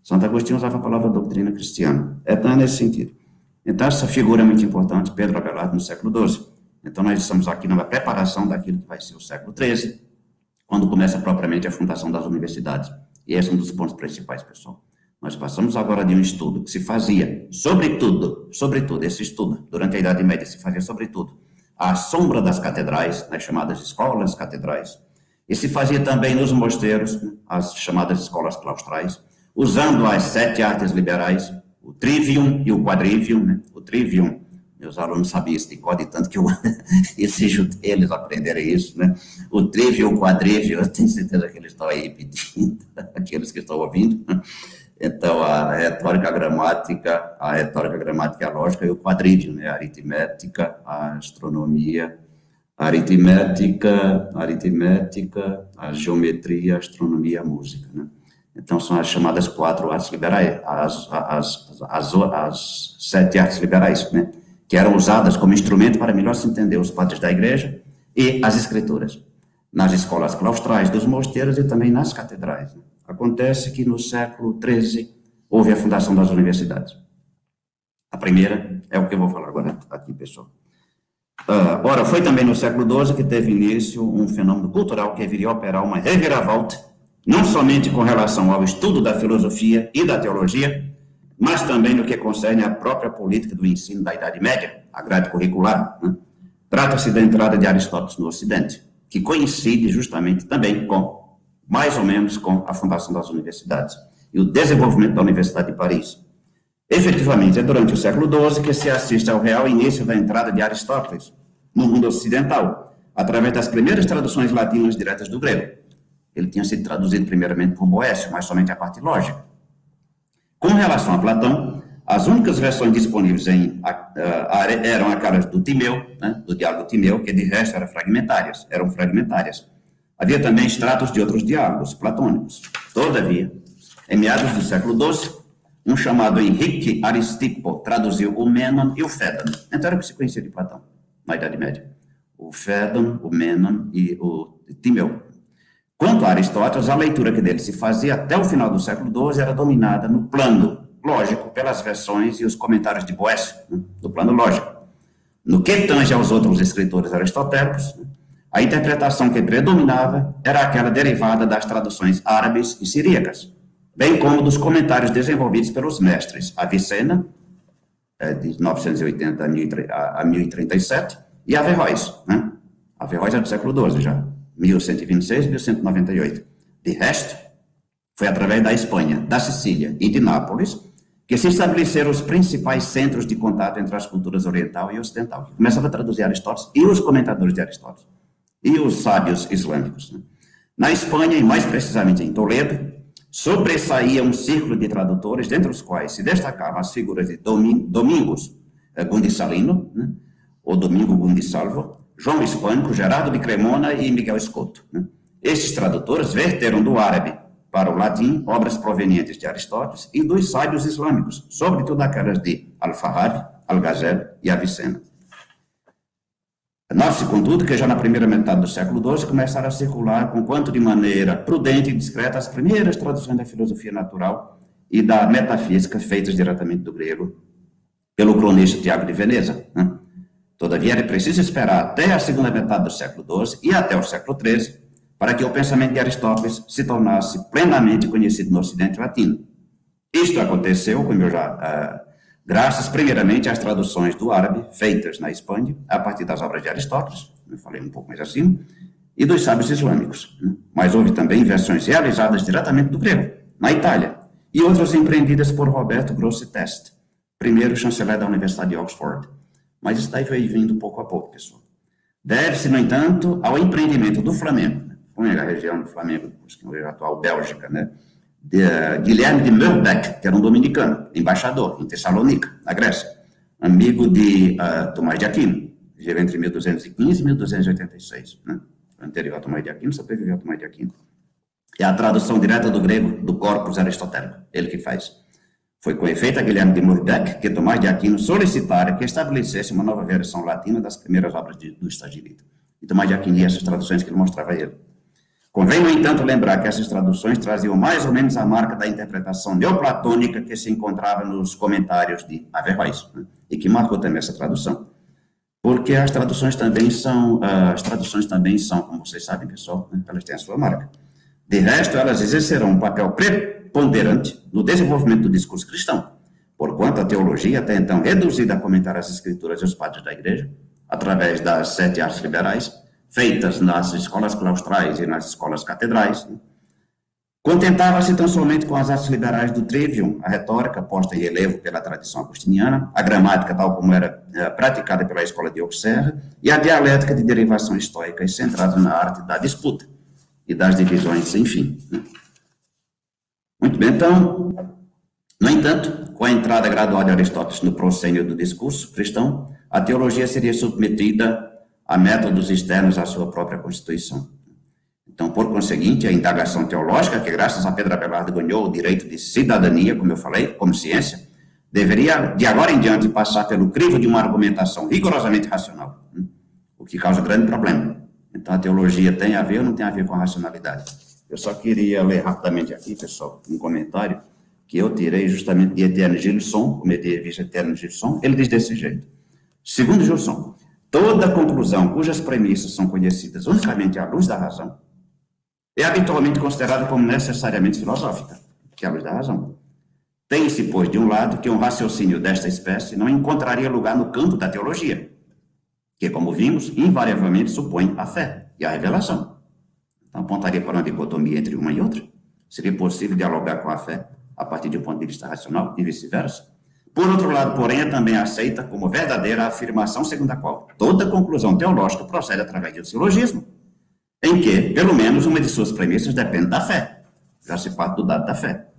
Santo Agostinho usava a palavra doutrina cristiana. É então, nesse sentido. Então, essa figura é muito importante, Pedro Abelardo, no século XII. Então, nós estamos aqui numa preparação daquilo que vai ser o século XIII, quando começa propriamente a fundação das universidades. E esse é um dos pontos principais, pessoal. Nós passamos agora de um estudo que se fazia, sobretudo, sobretudo, esse estudo, durante a Idade Média, se fazia sobretudo, à sombra das catedrais, nas chamadas escolas catedrais, e se fazia também nos mosteiros, as chamadas escolas claustrais, usando as sete artes liberais, o trivium e o quadrivium, né? o trivium meus alunos sabiam isso de código, tanto que eu [LAUGHS] exijo deles aprenderem isso, né? O trivial, o quadrivial, [LAUGHS] eu tenho certeza que eles estão aí pedindo, [LAUGHS] aqueles que estão ouvindo. Então, a retórica gramática, a retórica gramática e a lógica e o quadrivium, né? A aritmética, a astronomia, a aritmética, a aritmética, a geometria, a astronomia, a música, né? Então, são as chamadas quatro artes liberais, as, as, as, as, sete artes liberais, né? Que eram usadas como instrumento para melhor se entender os padres da igreja e as escrituras, nas escolas claustrais dos mosteiros e também nas catedrais. Acontece que no século XIII houve a fundação das universidades. A primeira é o que eu vou falar agora aqui, pessoal. Uh, ora, foi também no século XII que teve início um fenômeno cultural que viria a operar uma reviravolta, não somente com relação ao estudo da filosofia e da teologia, mas também no que concerne à própria política do ensino da Idade Média, a grade curricular. Né? Trata-se da entrada de Aristóteles no Ocidente, que coincide justamente também com, mais ou menos, com a fundação das universidades e o desenvolvimento da Universidade de Paris. Efetivamente, é durante o século XII que se assiste ao real início da entrada de Aristóteles no mundo ocidental, através das primeiras traduções latinas diretas do grego. Ele tinha sido traduzido primeiramente por Boécio, mas somente a parte lógica. Com relação a Platão, as únicas versões disponíveis em, eram aquelas do Timeu, né, do diálogo Timeu, que de resto eram fragmentárias, eram fragmentárias. Havia também extratos de outros diálogos platônicos. Todavia, em meados do século XII, um chamado Henrique Aristipo traduziu o Menon e o Fédon. Então era o que se conhecia de Platão, na Idade Média. O Fédon, o Menon e o Timeu. Quanto a Aristóteles, a leitura que dele se fazia até o final do século XII era dominada no plano lógico pelas versões e os comentários de Boécio, né, do plano lógico. No que tange aos outros escritores aristotélicos, né, a interpretação que predominava era aquela derivada das traduções árabes e siríacas, bem como dos comentários desenvolvidos pelos mestres Avicena, é, de 980 a 1037, e Averroes. Né? Averroes é do século XII já. 1126 e 1198. De resto, foi através da Espanha, da Sicília e de Nápoles que se estabeleceram os principais centros de contato entre as culturas oriental e ocidental. Começava a traduzir Aristóteles e os comentadores de Aristóteles e os sábios islâmicos. Né? Na Espanha, e mais precisamente em Toledo, sobressaía um círculo de tradutores, dentre os quais se destacavam as figuras de Domingos eh, Gundisalino, né? ou Domingo Gundisalvo, João Hispânico, Gerardo de Cremona e Miguel Escoto. Né? Estes tradutores verteram do árabe para o latim obras provenientes de Aristóteles e dos sábios islâmicos, sobretudo aquelas de Al-Farabi, Al-Ghazali e Avicena. Note-se, contudo, que já na primeira metade do século XII começaram a circular, com quanto de maneira prudente e discreta, as primeiras traduções da filosofia natural e da metafísica feitas diretamente do grego pelo cronista Tiago de Veneza. Né? Todavia, era preciso esperar até a segunda metade do século XII e até o século XIII para que o pensamento de Aristóteles se tornasse plenamente conhecido no Ocidente Latino. Isto aconteceu, como eu já uh, graças primeiramente às traduções do árabe feitas na Espanha, a partir das obras de Aristóteles, eu falei um pouco mais acima, e dos sábios islâmicos. Né? Mas houve também versões realizadas diretamente do grego, na Itália, e outras empreendidas por Roberto Grossi Teste, primeiro chanceler da Universidade de Oxford. Mas isso daí foi vindo pouco a pouco, pessoal. Deve-se, no entanto, ao empreendimento do Flamengo, né? a região do Flamengo, que é a atual Bélgica, né? de uh, Guilherme de Meurbeck, que era um dominicano, embaixador em Tessalônica, na Grécia, amigo de uh, Tomás de Aquino, viveu entre 1215 e 1286, né? anterior a Tomás de Aquino, sobreviveu a Tomás de Aquino. É a tradução direta do grego do corpus aristotélico, ele que faz. Foi com efeito a Guilherme de Meurbeck que Tomás de Aquino solicitara que estabelecesse uma nova versão latina das primeiras obras de, do Estagirita. E Tomás de Aquino e essas traduções que ele mostrava a ele. Convém, no entanto, lembrar que essas traduções traziam mais ou menos a marca da interpretação neoplatônica que se encontrava nos comentários de Averroes, né, e que marcou também essa tradução. Porque as traduções também são, uh, as traduções também são, como vocês sabem, pessoal, né, elas têm a sua marca. De resto, elas exercerão um papel preponderante no desenvolvimento do discurso cristão, porquanto a teologia, até então reduzida a comentar as escrituras e os padres da igreja, através das sete artes liberais, feitas nas escolas claustrais e nas escolas catedrais, né? contentava-se tão somente com as artes liberais do trivium, a retórica posta em relevo pela tradição agostiniana, a gramática tal como era é, praticada pela escola de Auxerre, e a dialética de derivação estoica centrada na arte da disputa e das divisões sem fim. Né? Muito bem, então, no entanto, com a entrada gradual de Aristóteles no proscênio do discurso cristão, a teologia seria submetida a métodos externos à sua própria Constituição. Então, por conseguinte, a indagação teológica, que graças a Pedro Abelardo ganhou o direito de cidadania, como eu falei, como ciência, deveria, de agora em diante, passar pelo crivo de uma argumentação rigorosamente racional, né? o que causa grande problema. Então, a teologia tem a ver ou não tem a ver com a racionalidade? Eu só queria ler rapidamente aqui, pessoal, um comentário que eu tirei justamente de Etienne Gilson, o medievista Etienne Gilson, ele diz desse jeito. Segundo Gilson, Toda conclusão cujas premissas são conhecidas unicamente à luz da razão é habitualmente considerada como necessariamente filosófica, que é a luz da razão. Tem-se, pois, de um lado, que um raciocínio desta espécie não encontraria lugar no campo da teologia, que, como vimos, invariavelmente supõe a fé e a revelação. Então, apontaria para uma dicotomia entre uma e outra? Seria possível dialogar com a fé a partir de um ponto de vista racional e vice-versa? Por outro lado, porém, é também aceita como verdadeira a afirmação segundo a qual toda conclusão teológica procede através do silogismo, em que, pelo menos, uma de suas premissas depende da fé. Já se parte do dado da fé.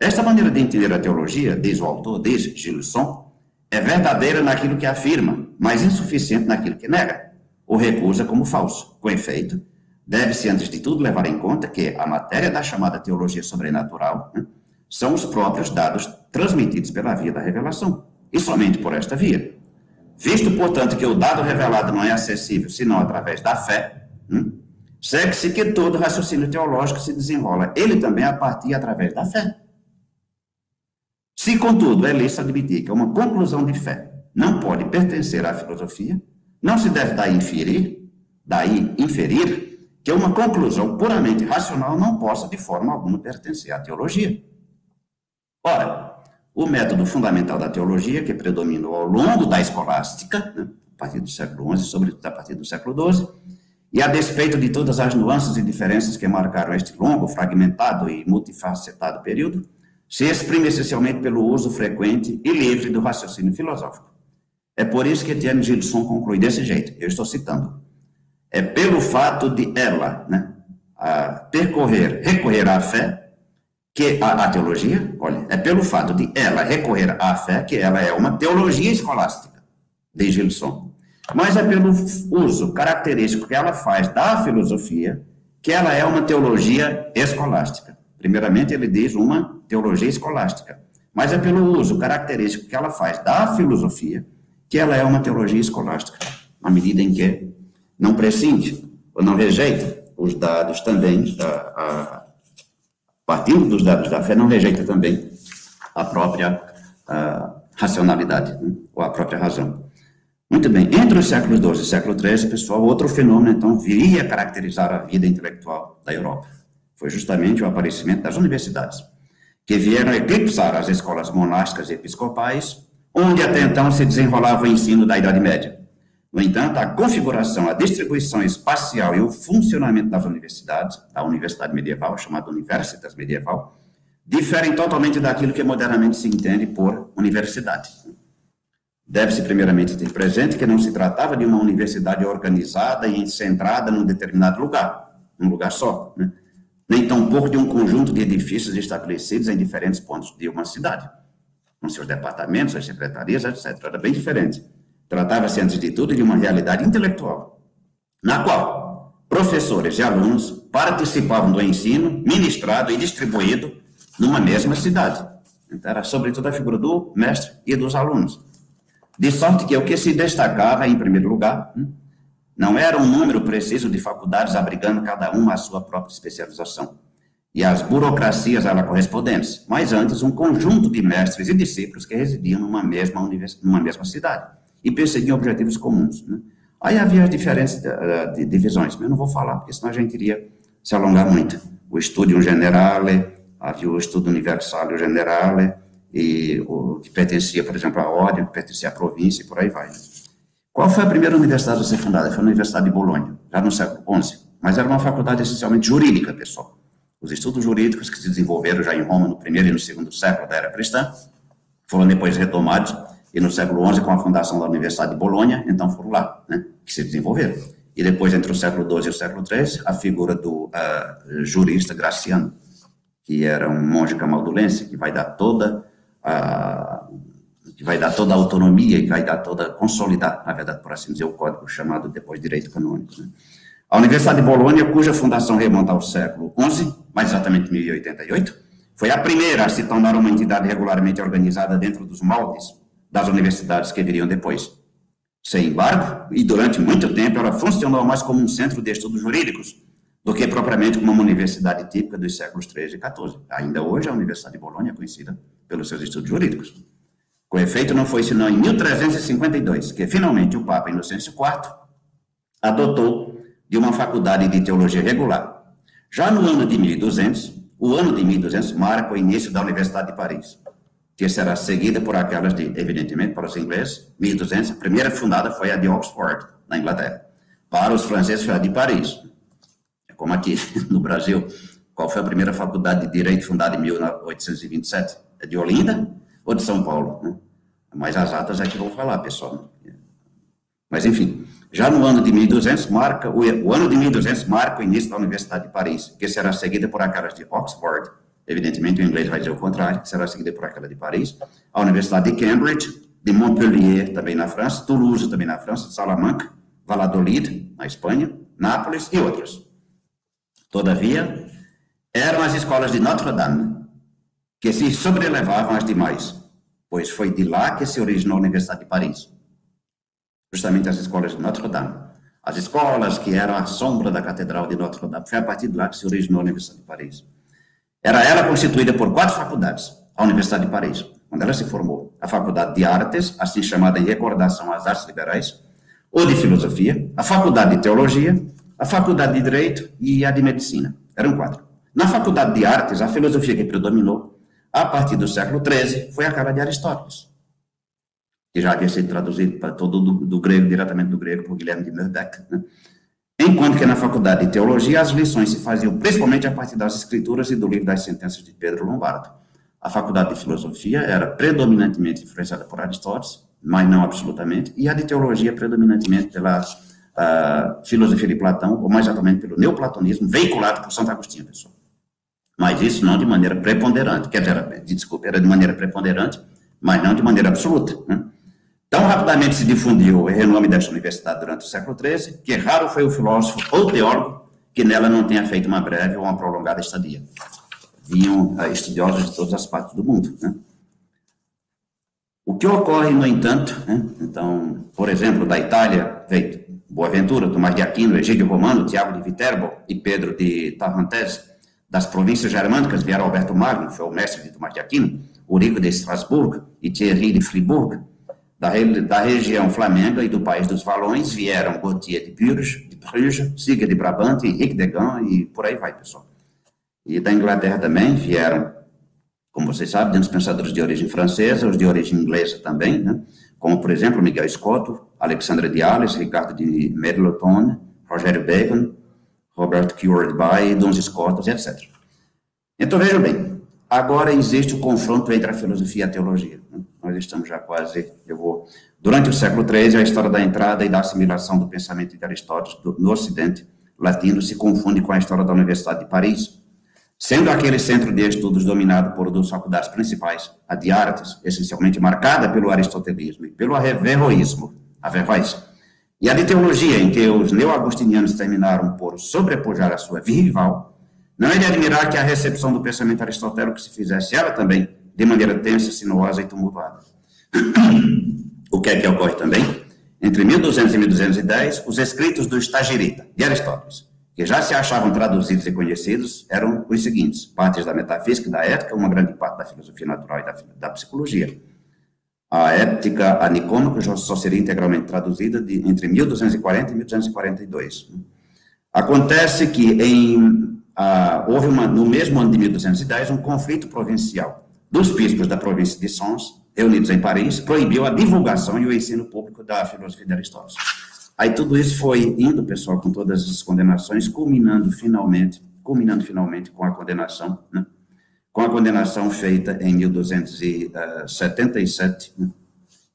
Esta maneira de entender a teologia, diz o autor, diz Gilson, é verdadeira naquilo que afirma, mas insuficiente naquilo que nega, ou recusa como falso. Com efeito, deve-se, antes de tudo, levar em conta que a matéria da chamada teologia sobrenatural né, são os próprios dados transmitidos pela via da revelação, e somente por esta via. Visto, portanto, que o dado revelado não é acessível senão através da fé, hum, segue-se que todo raciocínio teológico se desenrola, ele também a partir e através da fé. Se, contudo, é lícito admitir que uma conclusão de fé não pode pertencer à filosofia, não se deve daí inferir, daí inferir que uma conclusão puramente racional não possa de forma alguma pertencer à teologia. Ora, o método fundamental da teologia, que predominou ao longo da escolástica, né, a partir do século XI, sobretudo a partir do século XII, e a despeito de todas as nuances e diferenças que marcaram este longo, fragmentado e multifacetado período, se exprime essencialmente pelo uso frequente e livre do raciocínio filosófico. É por isso que Etienne Gilson conclui desse jeito, eu estou citando. É pelo fato de ela né, percorrer, recorrer à fé, que a, a, teologia, olha, é pelo fato de ela recorrer à fé que ela é uma teologia escolástica, de Gilson. Mas é pelo uso característico que ela faz da filosofia que ela é uma teologia escolástica. Primeiramente, ele diz uma teologia escolástica. Mas é pelo uso característico que ela faz da filosofia que ela é uma teologia escolástica. à medida em que não prescinde ou não rejeita os dados também, a, partindo dos dados da fé, não rejeita também a própria a racionalidade, né, ou a própria razão. Muito bem, entre os séculos XII e século XIII, pessoal, outro fenômeno, então, viria a caracterizar a vida intelectual da Europa. Foi justamente o aparecimento das universidades, que vieram eclipsar as escolas monásticas e episcopais, onde até então se desenrolava o ensino da Idade Média. No entanto, a configuração, a distribuição espacial e o funcionamento das universidades, da universidade medieval, chamada Universitas Medieval, diferem totalmente daquilo que modernamente se entende por universidade. Deve-se primeiramente ter presente que não se tratava de uma universidade organizada e centrada num determinado lugar, num lugar só, né? nem tampouco de um conjunto de edifícios estabelecidos em diferentes pontos de uma cidade, com seus departamentos, suas secretarias, etc. Era bem diferente. Tratava-se, antes de tudo, de uma realidade intelectual, na qual professores e alunos participavam do ensino ministrado e distribuído numa mesma cidade. Então, era sobretudo a figura do mestre e dos alunos. De sorte que o que se destacava, em primeiro lugar, hum, não era um número preciso de faculdades abrigando cada uma a sua própria especialização e as burocracias ela correspondentes, mas antes um conjunto de mestres e discípulos que residiam numa mesma, numa mesma cidade e perseguiam objetivos comuns. Né? Aí havia diferentes uh, divisões, mas eu não vou falar, porque senão a gente iria se alongar muito. O Studium Generale, havia o Estudo Universale Generale, e o que pertencia, por exemplo, à ordem, que pertencia à província, e por aí vai. Qual foi a primeira universidade a ser fundada? Foi a Universidade de Bolonha, já no século XI. Mas era uma faculdade essencialmente jurídica, pessoal. Os estudos jurídicos que se desenvolveram já em Roma no primeiro e no segundo século da era cristã foram depois retomados e no século XI, com a fundação da Universidade de Bolonha, então foram lá, né, que se desenvolveram. E depois, entre o século XII e o século XIII, a figura do uh, jurista Graciano, que era um monge camaldulense, que vai dar toda a, que vai dar toda a autonomia e vai dar toda, consolidar, na verdade, por assim dizer, o código chamado depois direito canônico. Né? A Universidade de Bolonha, cuja fundação remonta ao século XI, mais exatamente 1088, foi a primeira a se tornar uma entidade regularmente organizada dentro dos moldes das universidades que viriam depois. Sem embargo, e durante muito tempo, ela funcionou mais como um centro de estudos jurídicos do que propriamente como uma universidade típica dos séculos XIII e XIV. Ainda hoje, a Universidade de Bolonha é conhecida pelos seus estudos jurídicos. Com efeito, não foi senão em 1352 que, finalmente, o Papa Inocêncio IV adotou de uma faculdade de teologia regular. Já no ano de 1200, o ano de 1200 marca o início da Universidade de Paris que será seguida por aquelas de, evidentemente, para os ingleses, 1200, a primeira fundada foi a de Oxford, na Inglaterra. Para os franceses foi a de Paris. É como aqui [LAUGHS] no Brasil, qual foi a primeira faculdade de Direito fundada em 1827? É de Olinda ou de São Paulo? Né? Mas as atas é que vou falar, pessoal. Mas, enfim, já no ano de 1200, marca, o ano de 1200 marca o início da Universidade de Paris, que será seguida por aquelas de Oxford, Evidentemente, o inglês vai dizer o contrário, que será seguida por aquela de Paris. A Universidade de Cambridge, de Montpellier, também na França, Toulouse, também na França, Salamanca, Valladolid, na Espanha, Nápoles e outras. Todavia, eram as escolas de Notre-Dame que se sobrelevavam às demais, pois foi de lá que se originou a Universidade de Paris. Justamente as escolas de Notre-Dame. As escolas que eram a sombra da Catedral de Notre-Dame, foi a partir de lá que se originou a Universidade de Paris. Era ela constituída por quatro faculdades, a Universidade de Paris, quando ela se formou. A Faculdade de Artes, assim chamada em recordação às artes liberais, ou de Filosofia, a Faculdade de Teologia, a Faculdade de Direito e a de Medicina. Eram quatro. Na Faculdade de Artes, a filosofia que predominou, a partir do século XIII, foi aquela de Aristóteles, que já havia sido traduzido para todo do, do grego, diretamente do grego, por Guilherme de Merbeck. Né? Enquanto que na faculdade de teologia as lições se faziam principalmente a partir das escrituras e do livro das sentenças de Pedro Lombardo. A faculdade de filosofia era predominantemente influenciada por Aristóteles, mas não absolutamente, e a de teologia predominantemente pela uh, filosofia de Platão, ou mais exatamente pelo neoplatonismo, veiculado por Santo Agostinho, pessoal. Mas isso não de maneira preponderante, quer dizer, desculpa, era de maneira preponderante, mas não de maneira absoluta. Né? Tão rapidamente se difundiu o renome desta universidade durante o século XIII, que raro foi o filósofo ou teólogo que nela não tenha feito uma breve ou uma prolongada estadia. Vinham uh, estudiosos de todas as partes do mundo. Né? O que ocorre, no entanto, né? então, por exemplo, da Itália, veio Boaventura, Tomás de Aquino, Egídio Romano, Tiago de Viterbo e Pedro de Tarmantes, das províncias germânicas vieram Alberto Magno, foi o mestre de Tomás de Aquino, Urico de Estrasburgo e Thierry de Fribourg, da, da, região flamenga e do país dos Valões vieram Gautier de Bruges, de Bruges, Siga de Brabante, Henrique de Gand e por aí vai, pessoal. E da Inglaterra também vieram como vocês sabem, dos pensadores de origem francesa, os de origem inglesa também, né? como, por exemplo, Miguel Scotto, Alexandre Diales, Ricardo de Merleton, Rogério Bacon, Robert Cured Bay, Dons Scotus, etc. Então, vejam bem, agora existe o confronto entre a filosofia e a teologia. Né? Nós estamos já quase, eu vou... Durante o século XIII, a história da entrada e da assimilação do pensamento de Aristóteles no Ocidente latino se confunde com a história da Universidade de Paris, Sendo aquele centro de estudos dominado por duas faculdades principais, a de artes, essencialmente marcada pelo aristotelismo e pelo averroísmo, averroísmo, e a de teologia, em que os neo-agostinianos terminaram por sobrepujar a sua rival, não é de admirar que a recepção do pensamento aristotélico se fizesse ela também de maneira tensa, sinuosa e tumultuada. o que é que ocorre também? Entre 1200 e 1210, os escritos do Estagirita, de Aristóteles, que já se achavam traduzidos e conhecidos, eram os seguintes: partes da metafísica e da ética, uma grande parte da filosofia natural e da, da psicologia. A ética a nicômica só seria integralmente traduzida de, entre 1240 e 1242. Acontece que em, ah, houve uma, no mesmo ano de 1210 um conflito provincial dos bispos da província de Sons, reunidos em Paris, proibiu a divulgação e o ensino público da filosofia de Aristóteles. Aí tudo isso foi indo, pessoal, com todas as condenações, culminando finalmente, culminando finalmente com a condenação, né? com a condenação feita em 1277 né?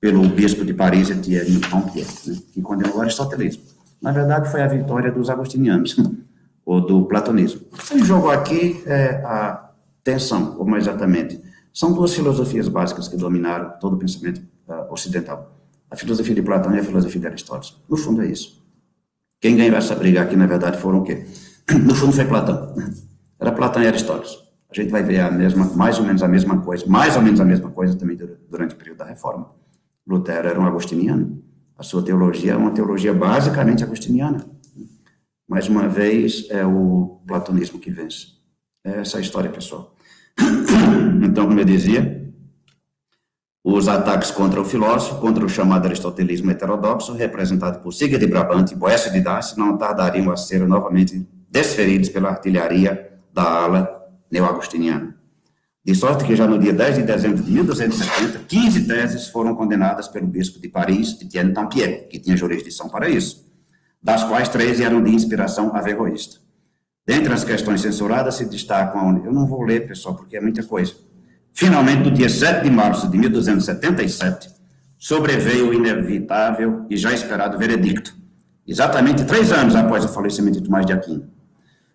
pelo bispo de Paris, Etienne Pompier, né? que condenou o aristotelismo. Na verdade, foi a vitória dos agostinianos, [LAUGHS] ou do platonismo. Em jogo aqui é a tensão, ou mais exatamente, são duas filosofias básicas que dominaram todo o pensamento uh, ocidental a filosofia de Platão e a filosofia de Aristóteles. No fundo é isso. Quem ganhou essa briga aqui, na verdade, foram o quê? [COUGHS] No fundo foi Platão. Era Platão e Aristóteles. A gente vai ver a mesma, mais ou menos a mesma coisa, mais ou menos a mesma coisa também durante o período da Reforma. Lutero era um agostiniano. A sua teologia é uma teologia basicamente agostiniana. Mais uma vez, é o platonismo que vence. É essa história, pessoal. [COUGHS] Então, como eu dizia, os ataques contra o filósofo, contra o chamado aristotelismo heterodoxo, representado por Siga de Brabante e Boécio de Darcy, não tardariam a ser novamente desferidos pela artilharia da ala neo-agostiniana. De sorte que já no dia 10 de dezembro de 1270, 15 teses foram condenadas pelo bispo de Paris, Etienne Tampier, que tinha jurisdição para isso, das quais três eram de inspiração averroísta. Dentre as questões censuradas se destacam, eu não vou ler, pessoal, porque é muita coisa, Finalmente, no dia 7 de março de 1277, sobreveio o inevitável e já esperado veredicto, exatamente três anos após o falecimento de Tomás de Aquino.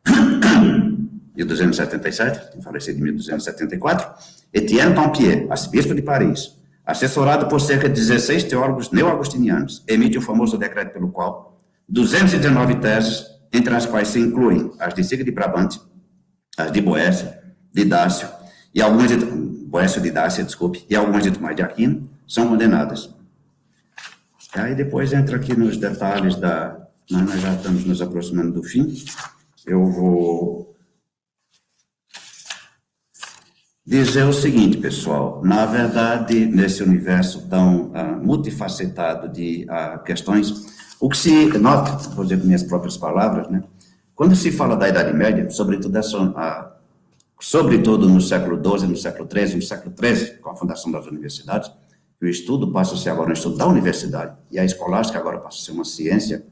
[COUGHS] 1277, tem falecido em 1274, Etienne Tampier, arcebispo de Paris, assessorado por cerca de 16 teólogos neo-agostinianos, emite o famoso decreto pelo qual 219 teses, entre as quais se incluem as de Siga de Brabante, as de Boécio, de Dácio, e algumas de Boécio de Dácia, desculpe, e algumas de Tomás de Aquino, são condenadas. Aí depois entra aqui nos detalhes da... Nós já estamos nos aproximando do fim. Eu vou dizer o seguinte, pessoal. Na verdade, nesse universo tão uh, multifacetado de uh, questões, o que se nota, vou dizer com minhas próprias palavras, né? Quando se fala da Idade Média, sobretudo uh, sobretudo no século XII, no século XIII, no século XIII, com a fundação das universidades, o estudo passa a ser agora um estudo da universidade, e a escolástica agora passa a ser uma ciência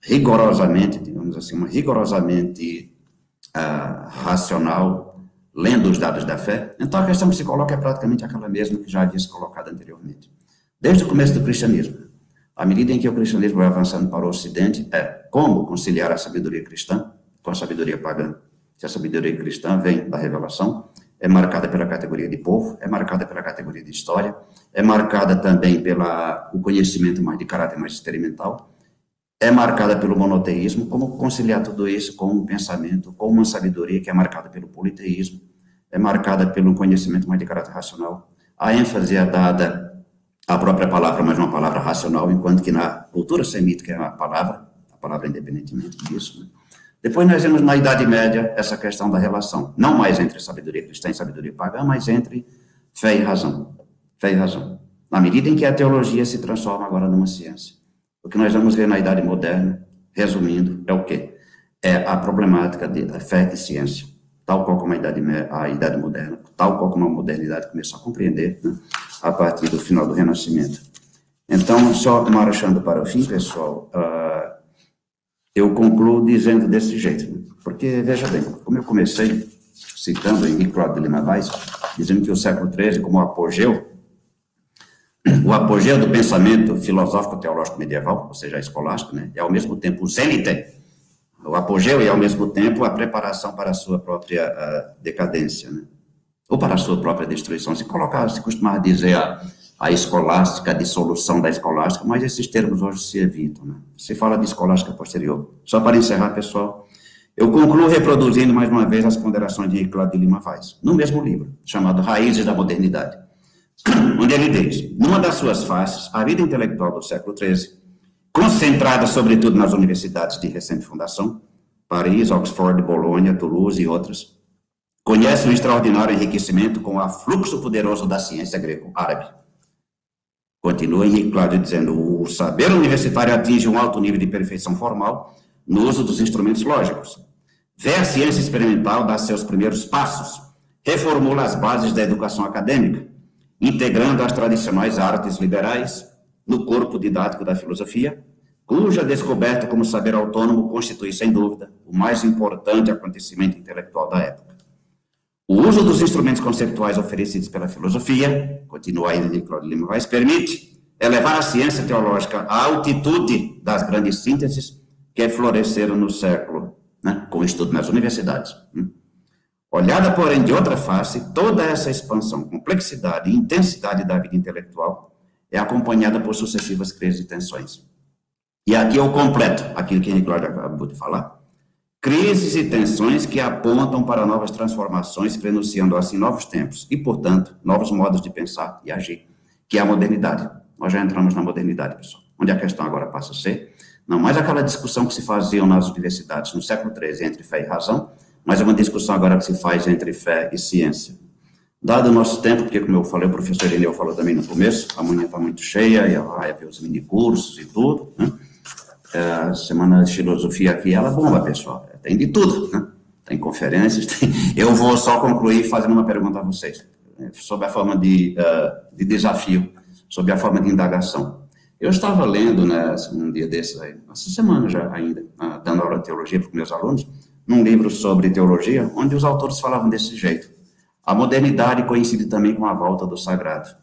rigorosamente, digamos assim, uma rigorosamente uh, racional, lendo os dados da fé. Então, a questão que se coloca é praticamente aquela mesma que já havia se colocado anteriormente. Desde o começo do cristianismo, à medida em que o cristianismo vai avançando para o ocidente, é como conciliar a sabedoria cristã com a sabedoria pagã que a sabedoria cristã vem da revelação, é marcada pela categoria de povo, é marcada pela categoria de história, é marcada também pelo conhecimento mais de caráter mais experimental, é marcada pelo monoteísmo, como conciliar tudo isso com um pensamento, com uma sabedoria que é marcada pelo politeísmo, é marcada pelo conhecimento mais de caráter racional. A ênfase é dada a própria palavra, mas uma palavra racional, enquanto que na cultura semítica é uma palavra, a palavra independentemente disso. Né? Depois nós vemos na Idade Média essa questão da relação, não mais entre sabedoria cristã e sabedoria pagã, mas entre fé e razão. Fé e razão. Na medida em que a teologia se transforma agora numa ciência. O que nós vamos ver na Idade Moderna, resumindo, é o quê? É a problemática de fé e ciência tal qual como a idade, a idade moderna, tal qual como a modernidade começou a compreender, né, a partir do final do Renascimento. Então, só marchando para o fim, pessoal, uh, eu concluo dizendo desse jeito, né, porque, veja bem, como eu comecei citando Henrique Claude de Lima dizendo que o século XIII, como apogeu, o apogeu do pensamento filosófico teológico medieval, ou seja, escolástico, né, é ao mesmo tempo o zênite o apogeu e, ao mesmo tempo, a preparação para a sua própria a decadência, né? ou para a sua própria destruição. Se colocar, se costumava dizer a, a escolástica, a dissolução da escolástica, mas esses termos hoje se evitam. Né? Se fala de escolástica posterior. Só para encerrar, pessoal, eu concluo reproduzindo mais uma vez as ponderações de Cláudio de Lima Vaz, no mesmo livro, chamado Raízes da Modernidade, onde ele diz, numa das suas faces, a vida intelectual do século XIII concentrada sobretudo nas universidades de recente fundação, Paris, Oxford, Bolonha, Toulouse e outras, conhece um extraordinário enriquecimento com o afluxo poderoso da ciência greco-árabe. Continua Henrique Cláudio dizendo, o saber universitário atinge um alto nível de perfeição formal no uso dos instrumentos lógicos. Vê a ciência experimental dar seus primeiros passos, reformula as bases da educação acadêmica, integrando as tradicionais artes liberais, no corpo didático da filosofia, cuja descoberta como saber autônomo constitui, sem dúvida, o mais importante acontecimento intelectual da época. O uso dos instrumentos conceptuais oferecidos pela filosofia, continua ainda Nicolau Lima Weiss, permite elevar a ciência teológica à altitude das grandes sínteses que floresceram no século, né, com estudo nas universidades. Né. Olhada, porém, de outra face, toda essa expansão, complexidade e intensidade da vida intelectual é acompanhada por sucessivas crises e tensões. E aqui eu completo aquilo que Henrique Lorde acabou de falar. Crises e tensões que apontam para novas transformações, prenunciando assim novos tempos e, portanto, novos modos de pensar e agir, que é a modernidade. Nós já entramos na modernidade, pessoal, onde a questão agora passa a ser não mais aquela discussão que se fazia nas universidades no século XIII entre fé e razão, mas é uma discussão agora que se faz entre fé e ciência. Dado o nosso tempo, porque como eu falei, o professor Irineu falou também no começo, a manhã está muito cheia, e vai haver os minicursos e tudo, né? É, semana de filosofia aqui, ela bomba, pessoal, tem de tudo, né? Tem conferências, [LAUGHS] tem... eu vou só concluir fazendo uma pergunta a vocês, né? sobre a forma de, uh, de desafio, sobre a forma de indagação. Eu estava lendo, né, um dia desses aí, essa semana já ainda, dando aula de teologia para os meus alunos, num livro sobre teologia, onde os autores falavam desse jeito. A modernidade coincide também com a volta do sagrado.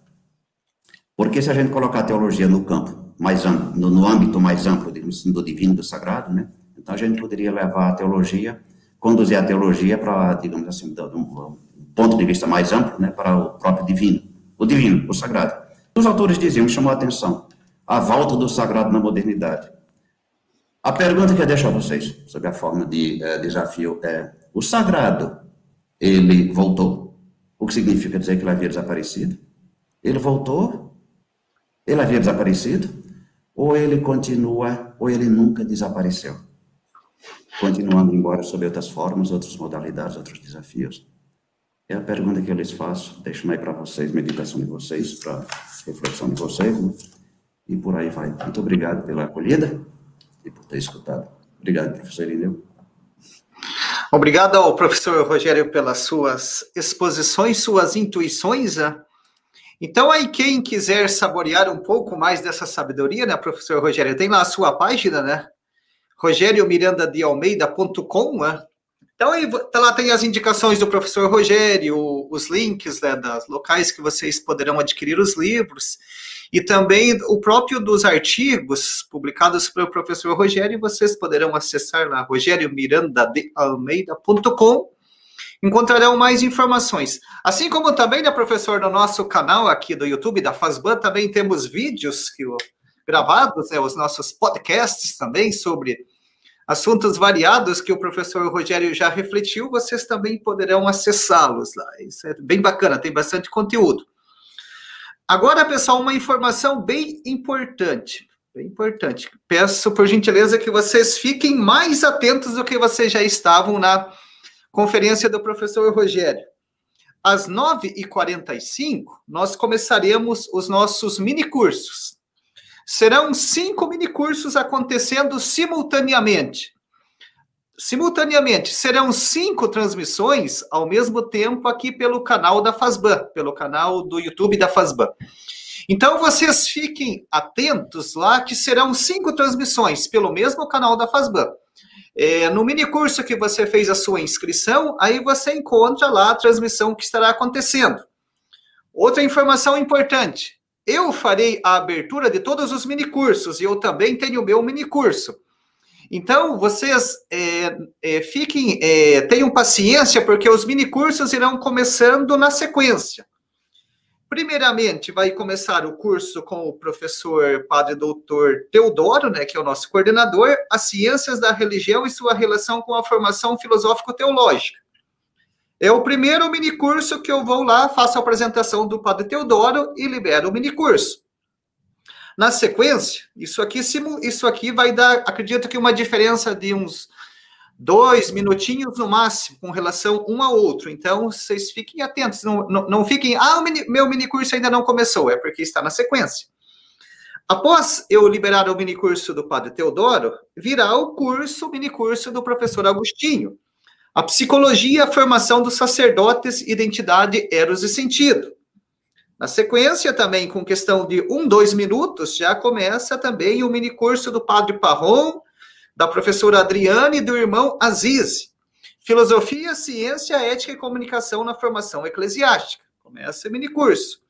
Porque se a gente colocar a teologia no campo mais amplo, no, âmbito mais amplo assim, do divino, do sagrado, né? Então a gente poderia levar a teologia, conduzir a teologia para, digamos assim, de um ponto de vista mais amplo, né, para o próprio divino, o divino, o sagrado. Os autores diziam, chamou a atenção, a volta do sagrado na modernidade. A pergunta que eu deixo a vocês, sobre a forma de eh, desafio, é: o sagrado, ele voltou? O que significa dizer que ele havia desaparecido? Ele voltou? Ele havia desaparecido? Ou ele continua, ou ele nunca desapareceu? Continuando embora sob outras formas, outras modalidades, outros desafios? É a pergunta que eu lhes faço. Deixo aí para vocês, meditação de vocês, para reflexão de vocês, né? e por aí vai. Muito obrigado pela acolhida e por ter escutado. Obrigado, professor Irineu. Obrigado ao professor Rogério pelas suas exposições, suas intuições. Né? Então, aí, quem quiser saborear um pouco mais dessa sabedoria, né, professor Rogério, tem lá a sua página, né? rogériomirandadealmeida.com, né? Então, aí, tá lá tem as indicações do professor Rogério, os links né, das locais que vocês poderão adquirir os livros e também o próprio dos artigos publicados pelo professor Rogério, vocês poderão acessar lá, rogeriomirandadealmeida.com, encontrarão mais informações. Assim como também, né, professor, no nosso canal aqui do YouTube da Fazban, também temos vídeos que, gravados, né, os nossos podcasts também sobre assuntos variados que o professor Rogério já refletiu, vocês também poderão acessá-los lá. Isso é bem bacana, tem bastante conteúdo. Agora, pessoal, uma informação bem importante. Bem importante. Peço, por gentileza, que vocês fiquem mais atentos do que vocês já estavam na conferência do professor Rogério. Às 9h45, nós começaremos os nossos minicursos. Serão cinco minicursos acontecendo simultaneamente. Simultaneamente, serão cinco transmissões ao mesmo tempo aqui pelo canal da Fazban, pelo canal do YouTube da Fazban. Então, vocês fiquem atentos lá, que serão cinco transmissões pelo mesmo canal da Fazban. É, no mini curso que você fez a sua inscrição, aí você encontra lá a transmissão que estará acontecendo. Outra informação importante: eu farei a abertura de todos os mini cursos e eu também tenho o meu mini curso. Então, vocês é, é, fiquem, é, tenham paciência, porque os mini cursos irão começando na sequência. Primeiramente, vai começar o curso com o professor Padre Doutor Teodoro, né, que é o nosso coordenador, as ciências da religião e sua relação com a formação filosófico-teológica. É o primeiro minicurso que eu vou lá, faço a apresentação do Padre Teodoro e libero o minicurso. Na sequência, isso aqui, isso aqui vai dar, acredito que uma diferença de uns dois minutinhos no máximo com relação um ao outro. Então, vocês fiquem atentos, não, não, não fiquem, ah, mini, meu minicurso ainda não começou, é porque está na sequência. Após eu liberar o minicurso do Padre Teodoro, virá o curso, minicurso do professor Agostinho. A psicologia a formação dos sacerdotes, identidade, eros e sentido. Na sequência, também, com questão de um, dois minutos, já começa também o minicurso do Padre Parron, da professora Adriane e do irmão Aziz. Filosofia, Ciência, Ética e Comunicação na Formação Eclesiástica. Começa o minicurso.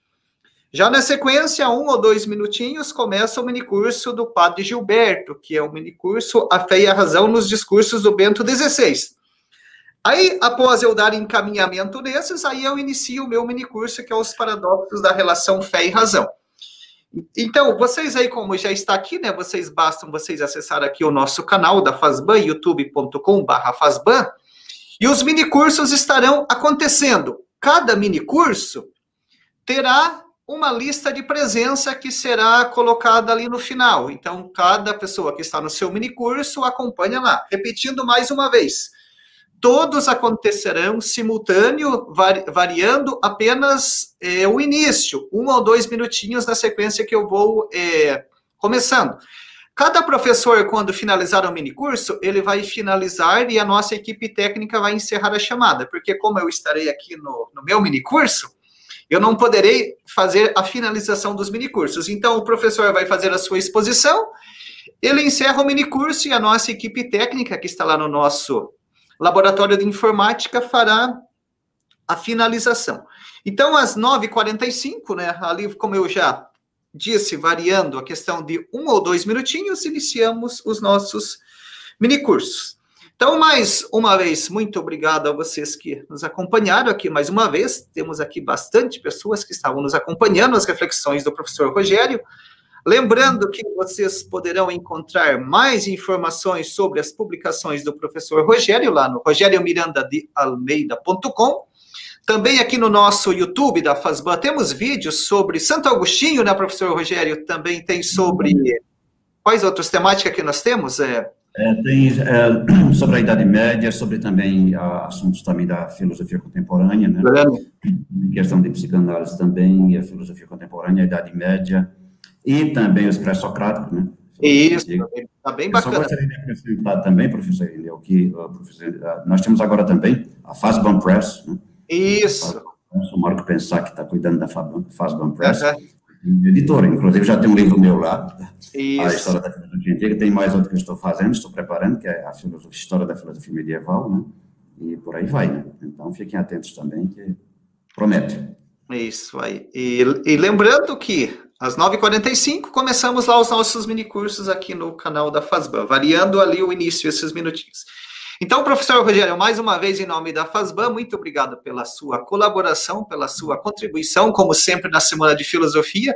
Já na sequência, um ou dois minutinhos, começa o minicurso do Padre Gilberto, que é o minicurso A Fé e a Razão nos Discursos do Bento XVI. Aí, após eu dar encaminhamento desses, aí eu inicio o meu minicurso, que é os paradoxos da relação fé e razão. Então, vocês aí, como já está aqui, né? Vocês bastam vocês acessar aqui o nosso canal da Fazban, youtube.com.br Fazban, e os minicursos estarão acontecendo. Cada minicurso terá uma lista de presença que será colocada ali no final. Então, cada pessoa que está no seu minicurso acompanha lá. Repetindo mais uma vez todos acontecerão simultâneo, variando apenas é, o início, um ou dois minutinhos na sequência que eu vou é, começando. Cada professor, quando finalizar o minicurso, ele vai finalizar e a nossa equipe técnica vai encerrar a chamada, porque como eu estarei aqui no, no meu minicurso, eu não poderei fazer a finalização dos minicursos. Então, o professor vai fazer a sua exposição, ele encerra o minicurso e a nossa equipe técnica, que está lá no nosso Laboratório de Informática fará a finalização. Então, às 9h45, né, ali, como eu já disse, variando a questão de um ou dois minutinhos, iniciamos os nossos minicursos. Então, mais uma vez, muito obrigado a vocês que nos acompanharam aqui mais uma vez. Temos aqui bastante pessoas que estavam nos acompanhando, as reflexões do professor Rogério. Lembrando que vocês poderão encontrar mais informações sobre as publicações do professor Rogério lá no rogeriomirandadealmeida.com. Também aqui no nosso YouTube da Fazban temos vídeos sobre Santo Agostinho, né, professor Rogério? Também tem sobre quais outras temáticas que nós temos? É, é tem é, sobre a Idade Média, sobre também uh, assuntos também da filosofia contemporânea, né? Em questão de psicanálise também, a filosofia contemporânea, a Idade Média, e também os pré-socráticos, né? Isso, está bem bacana. Eu só gostaria de acrescentar também, professor Irineu, que uh, professor, uh, nós temos agora também a Fazban Press, né? Isso. O Marco Pensar, que está cuidando da Fazban Press, uhum. editora, inclusive já tem um livro meu lá, Isso. a História da Filosofia Antiga, tem mais outro que eu estou fazendo, estou preparando, que é a filosofia, História da Filosofia Medieval, né? E por aí vai, né? Então, fiquem atentos também, que promete. Isso aí. E, e lembrando que às 9h45, começamos lá os nossos minicursos aqui no canal da FASBAN, variando ali o início, esses minutinhos. Então, professor Rogério, mais uma vez, em nome da FASBAN, muito obrigado pela sua colaboração, pela sua contribuição, como sempre, na Semana de Filosofia.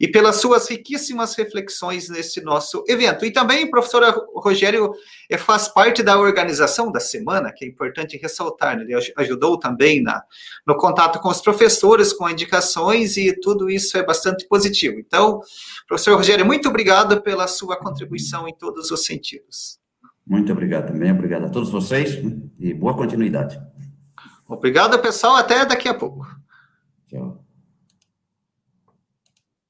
E pelas suas riquíssimas reflexões nesse nosso evento. E também o professor Rogério eh, faz parte da organização da semana, que é importante ressaltar, né? ele ajudou também na, no contato com os professores, com indicações, e tudo isso é bastante positivo. Então, professor Rogério, muito obrigado pela sua contribuição em todos os sentidos. Muito obrigado também, obrigado a todos vocês e boa continuidade. Obrigado, pessoal, até daqui a pouco. Tchau.